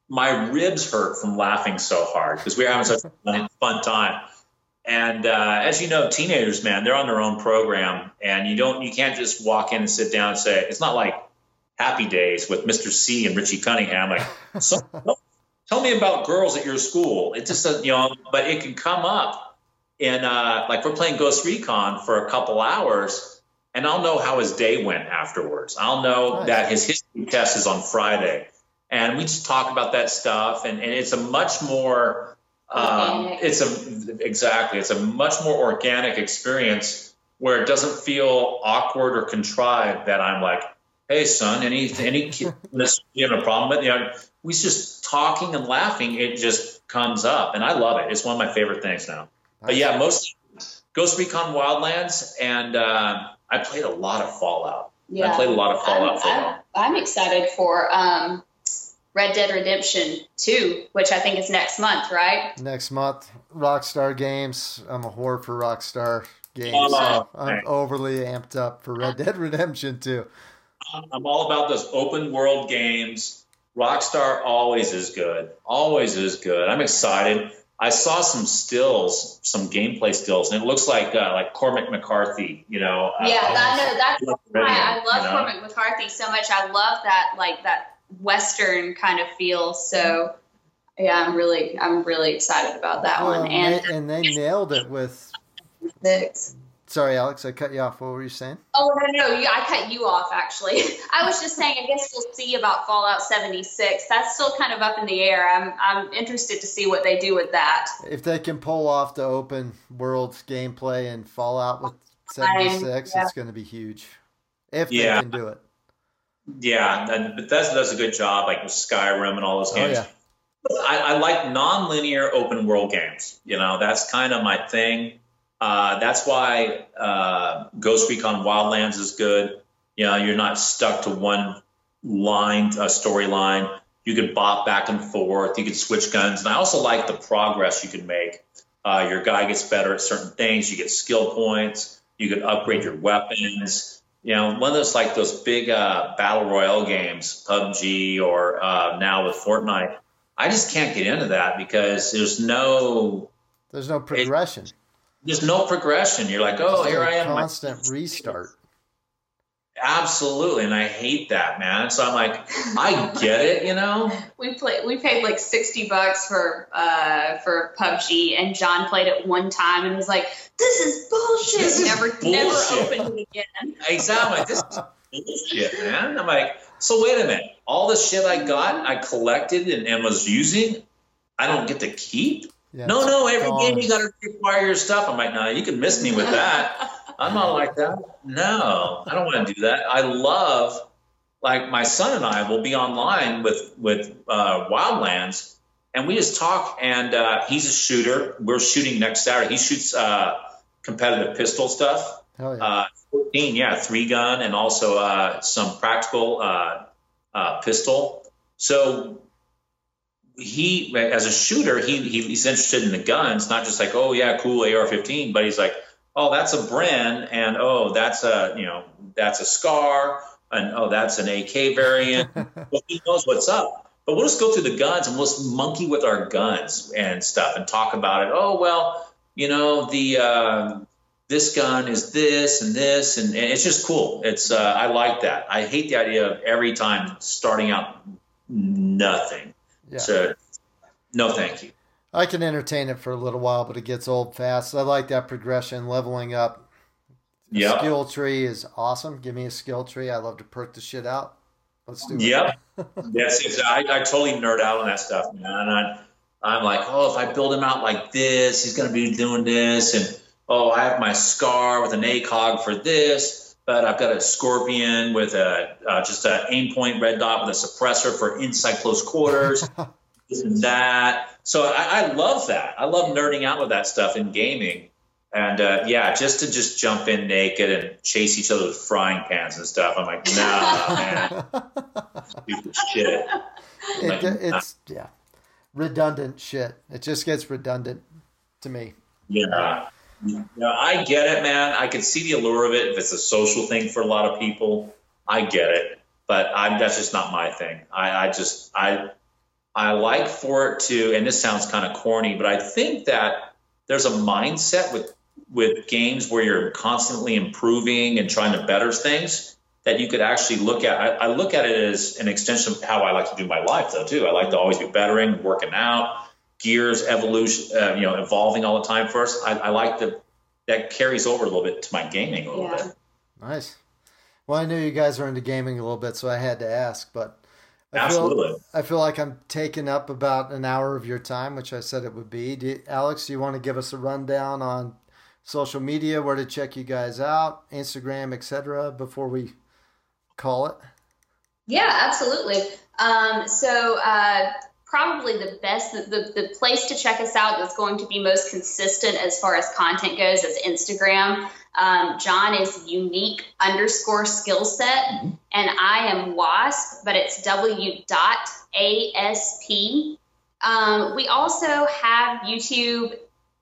my ribs hurt from laughing so hard because we were having such a fun, time and uh, as you know teenagers man they're on their own program and you don't you can't just walk in and sit down and say it's not like happy days with mr c and richie cunningham like so, tell me about girls at your school it just doesn't you know but it can come up and uh, like we're playing ghost recon for a couple hours and I'll know how his day went afterwards. I'll know Nice. that his history test is on Friday, and we just talk about that stuff. And, and it's a much more, um, it's a exactly, it's a much more organic experience where it doesn't feel awkward or contrived. That I'm like, "Hey, son, any any this you have a problem with?" You know, we just talking and laughing. It just comes up, and I love it. It's one of my favorite things now. But yeah, mostly Ghost Recon Wildlands, and uh, I played a lot of Fallout. Yeah. I played a lot of Fallout for a I'm, while. I'm, I'm excited for um, Red Dead Redemption 2, which I think is next month, right? Next month, Rockstar Games. I'm a whore for Rockstar Games. So I'm man. overly amped up for Red Dead Redemption 2. I'm all about those open world games. Rockstar always is good. Always is good. I'm excited. I saw some stills, some gameplay stills, and it looks like uh, like Cormac McCarthy. You know. uh, yeah, that, no, that's why I love you know? Cormac McCarthy so much. I love that, like, that Western kind of feel. So, yeah, I'm really, I'm really excited about that Well, one. and, And they, and they nailed it with. six. Sorry, Alex, I cut you off. What were you saying? Oh no, no, you, I cut you off. Actually, I was just saying. I guess we'll see about Fallout 76. That's still kind of up in the air. I'm, I'm interested to see what they do with that. If they can pull off the open world gameplay and Fallout with I'm- 76, yeah. it's going to be huge. If Yeah. they can do it. Yeah, and Bethesda does a good job, like with Skyrim and all those Oh, games. yeah. I, I like non-linear open world games. You know, that's kind of my thing. Uh, that's why uh, Ghost Recon Wildlands is good. You know, you're not stuck to one line, uh, storyline. You could bop back and forth. You could switch guns, and I also like the progress you can make. Uh, your guy gets better at certain things. You get skill points. You could upgrade your weapons. You know, one of those like those big uh, battle royale games, PUBG, or uh, now with Fortnite. I just can't get into that because there's no There's no progression. there's no progression. You're like, oh, here a I am. my- Constant restart. Absolutely, and I hate that, man. So I'm like, I get it, you know. We played. We paid like 60 bucks for uh, for PUBG, and John played it one time and was like, "This is bullshit." This is never, bullshit. never opened it again. Exactly. This is bullshit, man. I'm like, so wait a minute. All the shit I got, I collected and, and was using, I don't get to keep. Yeah, no, no. Every gone. game you got to acquire your stuff. I'm like, no, you can miss me with that. I'm not like that. No, I don't want to do that. I love, like, my son and I will be online with with uh, Wildlands, and we just talk. And uh, he's a shooter. We're shooting next Saturday. He shoots uh, competitive pistol stuff. Hell yeah. Uh, 14, yeah, three gun, and also uh, some practical uh, uh, pistol. So he, as a shooter, he, he he's interested in the guns, not just like, oh yeah, cool AR-15, but he's like, oh that's a Bren, and oh that's a you know that's a Scar, and oh that's an AK variant. well, he knows what's up. But we'll just go through the guns and we'll just monkey with our guns and stuff and talk about it. Oh well, you know the. Uh, this gun is this and this and, and it's just cool it's uh, i like that i hate the idea of every time starting out nothing Yeah. so no thank you I can entertain it for a little while, but it gets old fast. I like that progression, leveling up. Yeah. Skill tree is awesome. Give me a skill tree. I love to perk the shit out. Let's do it. yep that's it I, I totally nerd out on that stuff man I, i'm like oh if i build him out like this he's going to be doing this and oh i have my scar with an acog for this but I've got a scorpion with a uh, just an Aimpoint red dot with a suppressor for inside close quarters. this and that. So I, I love that. I love nerding out with that stuff in gaming. And uh, yeah, just to just jump in naked and chase each other with frying pans and stuff. I'm like, nah, man, stupid shit. It, it's yeah, redundant shit. It just gets redundant to me. Yeah. Yeah, I get it, man. I can see the allure of it. If it's a social thing for a lot of people, I get it. But I, that's just not my thing. I, I just I I like for it to, and this sounds kind of corny, but I think that there's a mindset with with games where you're constantly improving and trying to better things that you could actually look at. I, I look at it as an extension of how I like to do my life, though. Too, I like to always be bettering, working out gears evolution, uh, you know, evolving all the time for us. I, I like that that carries over a little bit to my gaming a little Yeah. bit. Nice. Well, I knew you guys are into gaming a little bit, so I had to ask. But I Absolutely. feel I feel like I'm taking up about an hour of your time, which I said it would be. Do, Alex, do you want to give us a rundown on social media, where to check you guys out, Instagram, etc., before we call it? Yeah, absolutely. Um, so uh, probably the best, the, the place to check us out that's going to be most consistent as far as content goes is Instagram. Um, John is unique underscore skill set, mm-hmm. and I am wasp, but it's w dot asp. Um, we also have YouTube.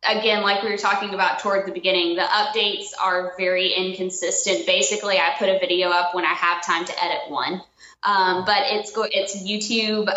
Again, like we were talking about toward the beginning, the updates are very inconsistent. Basically, I put a video up when I have time to edit one. Um, but it's go it's youtube.com,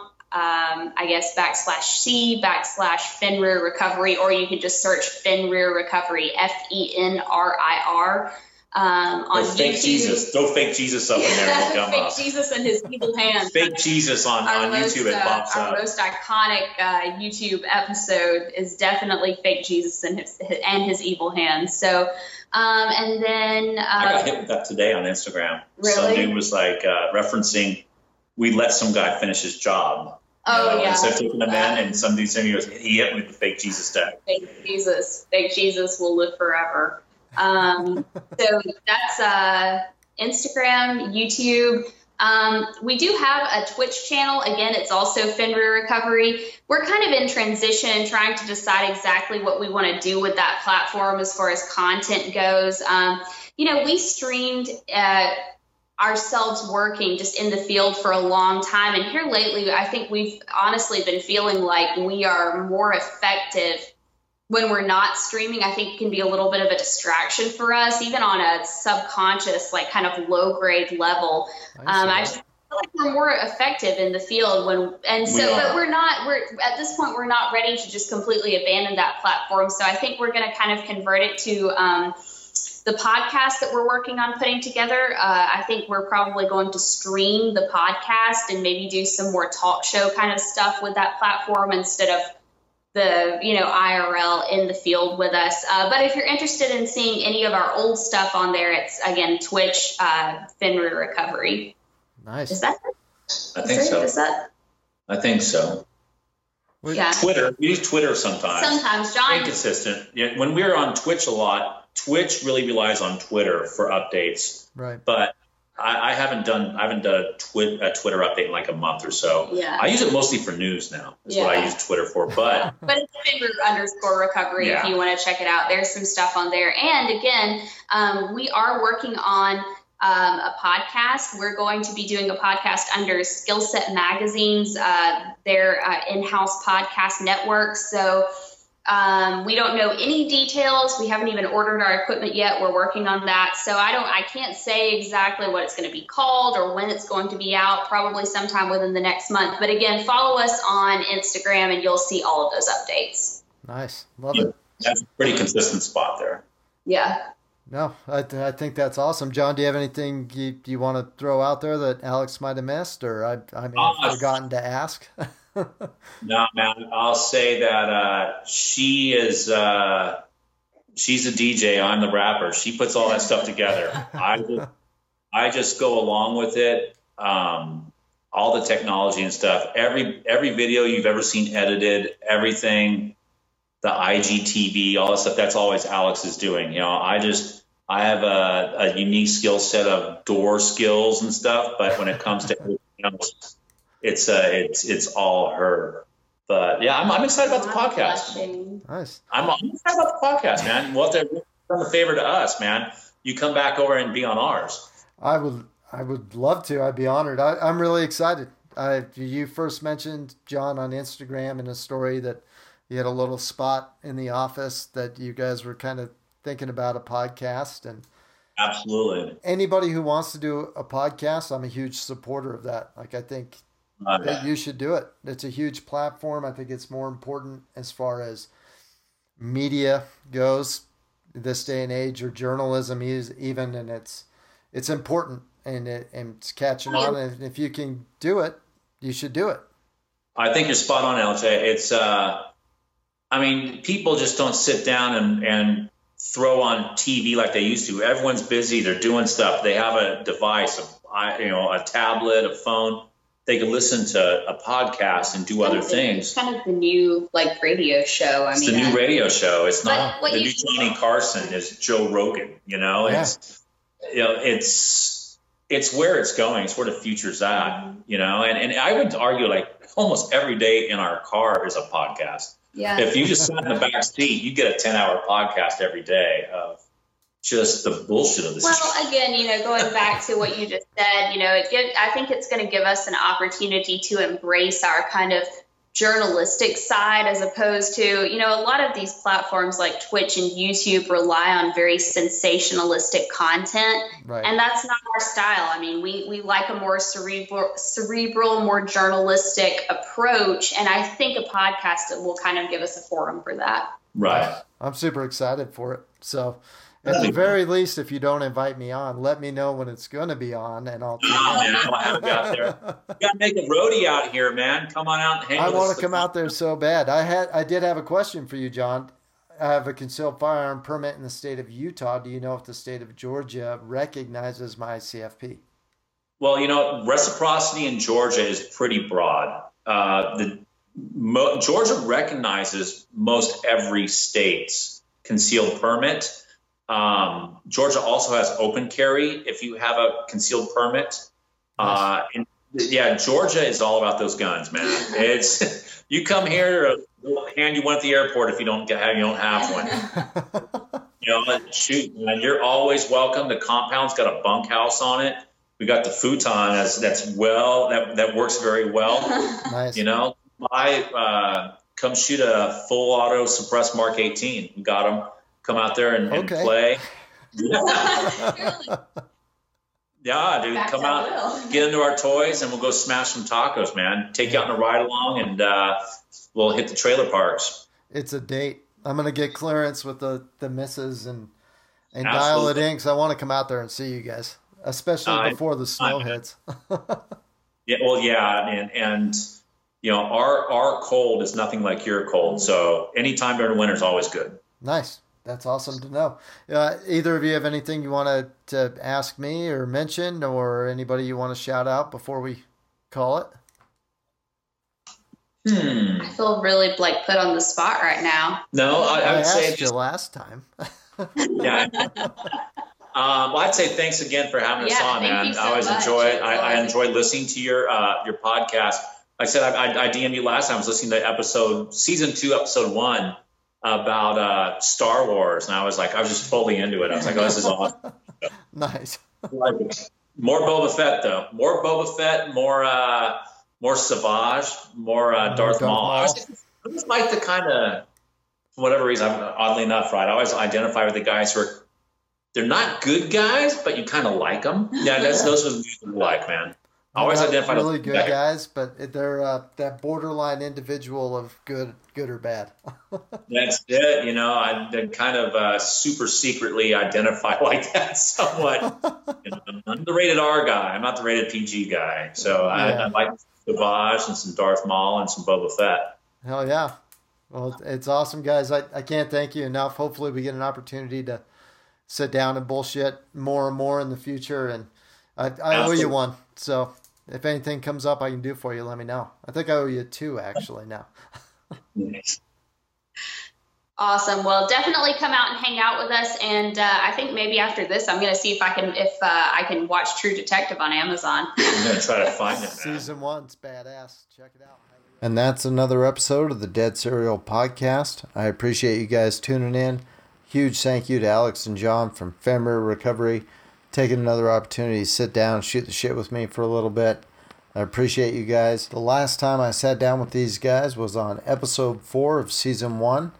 uh, um, I guess backslash C backslash Fenrir Recovery, or you can just search Fenrir Recovery, F E N R I R. Um, on Throw fake Jesus. Throw fake Jesus up in there. Yeah, fake up. Jesus and his evil hands. fake Jesus on, on most, YouTube. It pops uh, up. Our most iconic uh, YouTube episode is definitely fake Jesus and his, and his evil hands. So um, and then uh, I got hit with that today on Instagram. Really? Some dude was like uh, referencing we let some guy finish his job. Oh yeah. Instead of taking him in, and some dude saying he goes, he hit me with the fake Jesus tag. Fake Jesus, fake Jesus will live forever. Um, so that's uh, Instagram, YouTube. Um, we do have a Twitch channel. Again, it's also Fenrir Recovery. We're kind of in transition, trying to decide exactly what we want to do with that platform as far as content goes. Um, you know, we streamed uh, ourselves working just in the field for a long time. And here lately, I think we've honestly been feeling like we are more effective when we're not streaming, I think can be a little bit of a distraction for us, even on a subconscious, like kind of low grade level. I, um, I just feel like we're more effective in the field when, and so, we but we're not, we're at this point, we're not ready to just completely abandon that platform. So I think we're going to kind of convert it to, um, the podcast that we're working on putting together. Uh, I think we're probably going to stream the podcast and maybe do some more talk show kind of stuff with that platform instead of the you know IRL in the field with us. Uh, but if you're interested in seeing any of our old stuff on there, it's again Twitch uh, Fenrir Recovery. Nice. Is that? I think so. Is that? I think so. Yeah. Twitter. We use Twitter sometimes. Sometimes, John. Inconsistent. Yeah, when we're on Twitch a lot, Twitch really relies on Twitter for updates. Right. But I, I, haven't done I haven't done a, twi- a Twitter update in like a month or so. Yeah. I use it mostly for news now. That's yeah. what I use Twitter for. But but it's Fenrir underscore recovery yeah. if you want to check it out. There's some stuff on there. And again, um, we are working on um, a podcast. We're going to be doing a podcast under Skillset Magazine's uh, their uh, in-house podcast network. So um, we don't know any details. We haven't even ordered our equipment yet. We're working on that. So I don't, I can't say exactly what it's going to be called or when it's going to be out. Probably sometime within the next month. But again, follow us on Instagram and you'll see all of those updates. Nice, love it. That's a pretty consistent spot there. Yeah. No, I, th- I think that's awesome. John, do you have anything you, you want to throw out there that Alex might have missed or I, I may have uh, forgotten to ask? no, man. I'll say that uh, she is. Uh, she's a DJ. I'm the rapper. She puts all that stuff together. I just, I just go along with it. Um, all the technology and stuff. Every every video you've ever seen edited, everything, the IGTV, all that stuff. That's always Alex is doing. You know, I just I have a, a unique skill set of door skills and stuff, but when it comes to everything else, it's uh, it's it's all her. But yeah, I'm, I'm excited about the podcast. Nice. I'm, I'm excited about the podcast, man. Well, they're a favor to us, man. You come back over and be on ours. I would I would love to. I'd be honored. I, I'm really excited. I, you first mentioned John on Instagram in a story that you had a little spot in the office that you guys were kind of thinking about a podcast and absolutely anybody who wants to do a podcast i'm a huge supporter of that like i think that you should do it. It's a huge platform. I think it's more important as far as media goes this day and age, or journalism is even, and it's it's important and it, and it's catching on. And if you can do it, you should do it. I think you're spot on, LJ. It's uh, I mean, people just don't sit down and and throw on TV like they used to. Everyone's busy. They're doing stuff. They have a device, a, you know, a tablet, a phone they can listen to a podcast and do other things. It's kind of the new like radio show. I it's mean, the new radio show. It's not the new Johnny Carson is Joe Rogan. You know, yeah. it's you know, it's it's where it's going. It's where the future's at, mm-hmm. you know. And and I would argue like almost every day in our car is a podcast. Yeah. If you just sit in the back seat, you get a ten hour podcast every day of just the bullshit of this. Well, again, you know, going back to what you just said, you know, it give, I think it's going to give us an opportunity to embrace our kind of journalistic side as opposed to, you know, a lot of these platforms like Twitch and YouTube rely on very sensationalistic content. Right. And that's not our style. I mean, we, we like a more cerebral, cerebral, more journalistic approach. And I think a podcast will kind of give us a forum for that. right. I'm super excited for it. So, at the very least, if you don't invite me on, let me know when it's going to be on, and I'll. Oh, man, I haven't got there. You got to make a roadie out here, man. Come on out and hang I want to come out there so bad. I had, I did have a question for you, John. I have a concealed firearm permit in the state of Utah. Do you know if the state of Georgia recognizes my CFP? Well, you know, reciprocity in Georgia is pretty broad. Uh, the mo- Georgia recognizes most every state's concealed permit. Um, Georgia also has open carry if you have a concealed permit. Uh, and yeah, Georgia is all about those guns, man. It's you come here, they'll hand you one at the airport if you don't get you don't have one. You know, shoot, man, you're always welcome. The compound's got a bunkhouse on it. We got the futon that's that's well that that works very well. Nice. You know, I uh, come shoot a full auto suppressed Mark 18. We got them. Come out there and, and Okay. play. Yeah, dude, Back come out, Will. get into our toys, and we'll go smash some tacos, man. Take you out on a ride along, and uh, we'll hit the trailer parks. It's a date. I'm gonna get clearance with the the misses and and dial it Absolutely. in because I want to come out there and see you guys, especially I- before the snow I- hits. Yeah, well, yeah, and and you know, our our cold is nothing like your cold. So anytime during winter is always good. nice. That's awesome to know. Uh, either of you have anything you want to, to ask me or mention, or anybody you want to shout out before we call it? Hmm. I feel really like put on the spot right now. No, I, I I would asked say you just last time. yeah. Um, well, I'd say thanks again for having us on, man. so I always much. enjoy it. I, I enjoy listening to your uh, your podcast. Like I said, I, I, I DM'd you last time. I was listening to episode season two, episode one about uh, Star Wars, and I was like, I was just fully into it. I was like, oh, this is awesome. nice. More Boba Fett though. More Boba Fett. More uh, more Savage. More uh, Darth Darth Maul. I Maul. was, I was like the kind of, for whatever reason, I'm, oddly enough, right? I always identify with the guys who are, they're not good guys, but you kind of like them. Yeah, that's those are the movies I like, man. I always identify really good guys, but they're uh, that borderline individual of good, good or bad. That's it. You know, I I kind of uh, super secretly identify like that somewhat. you know, I'm the rated R guy. I'm not the rated PG guy. So I, Yeah. I like Savage and some Darth Maul and some Boba Fett. Hell yeah. Well, it's awesome, guys. I, I can't thank you enough. Hopefully, we get an opportunity to sit down and bullshit more and more in the future. And I, I owe you one. So if anything comes up I can do for you, let me know. I think I owe you two, actually, now. Nice. Awesome. Well, definitely come out and hang out with us. And uh, I think maybe after this, I'm going to see if I can if uh, I can watch True Detective on Amazon. I'm gonna try to find it. Season one's badass. Check it out. And that's another episode of the Dead Serial Podcast. I appreciate you guys tuning in. Huge thank you to Alex and John from Fenrir Recovery taking another opportunity to sit down shoot the shit with me for a little bit. I appreciate you guys. The last time I sat down with these guys was on episode four of season one.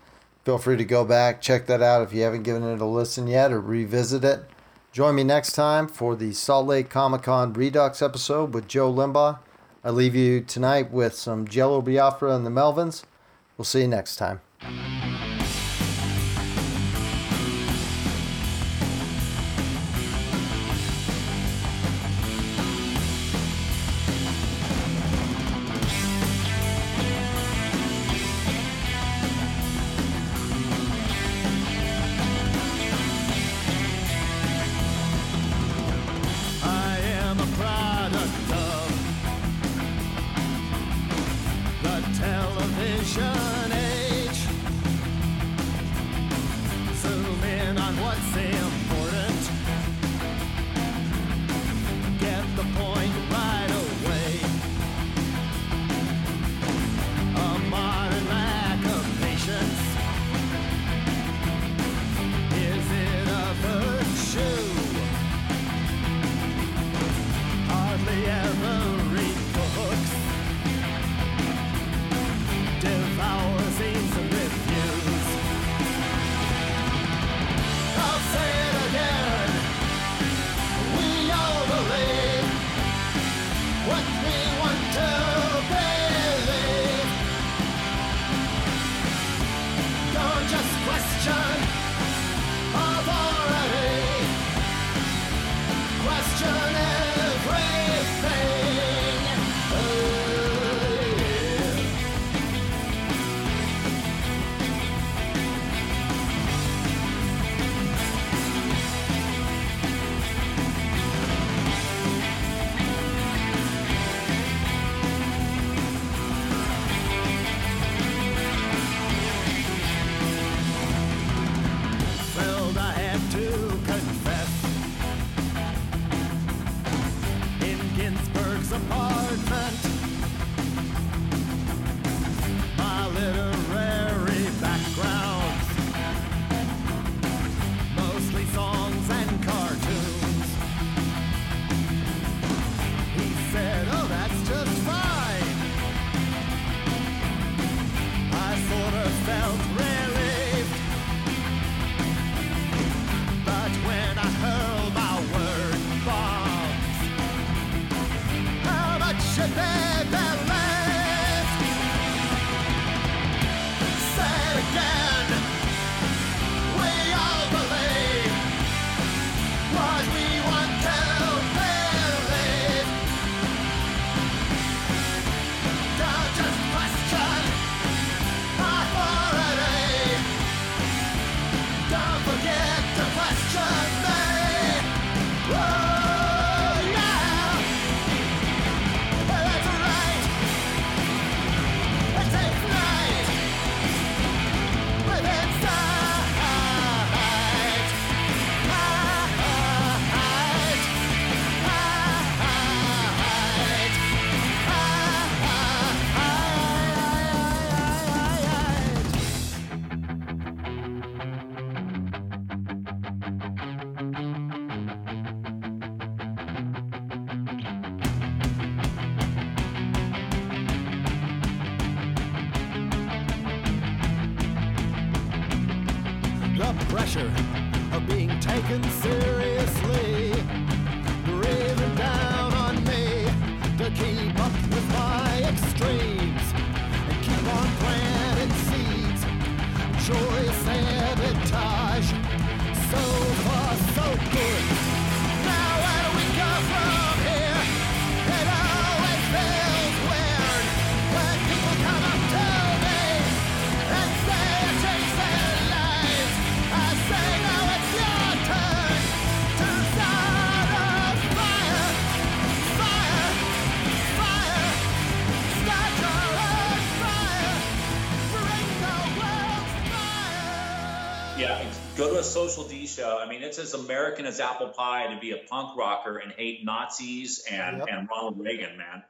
Feel free to go back, check that out if you haven't given it a listen yet or revisit it. Join me next time for the Salt Lake Comic Con Redux episode with Joe Limbaugh. I leave you tonight with some Jello Biafra and the Melvins. We'll see you next time. a social D show. I mean, it's as American as apple pie to be a punk rocker and hate Nazis and, yep. and Ronald Reagan, man.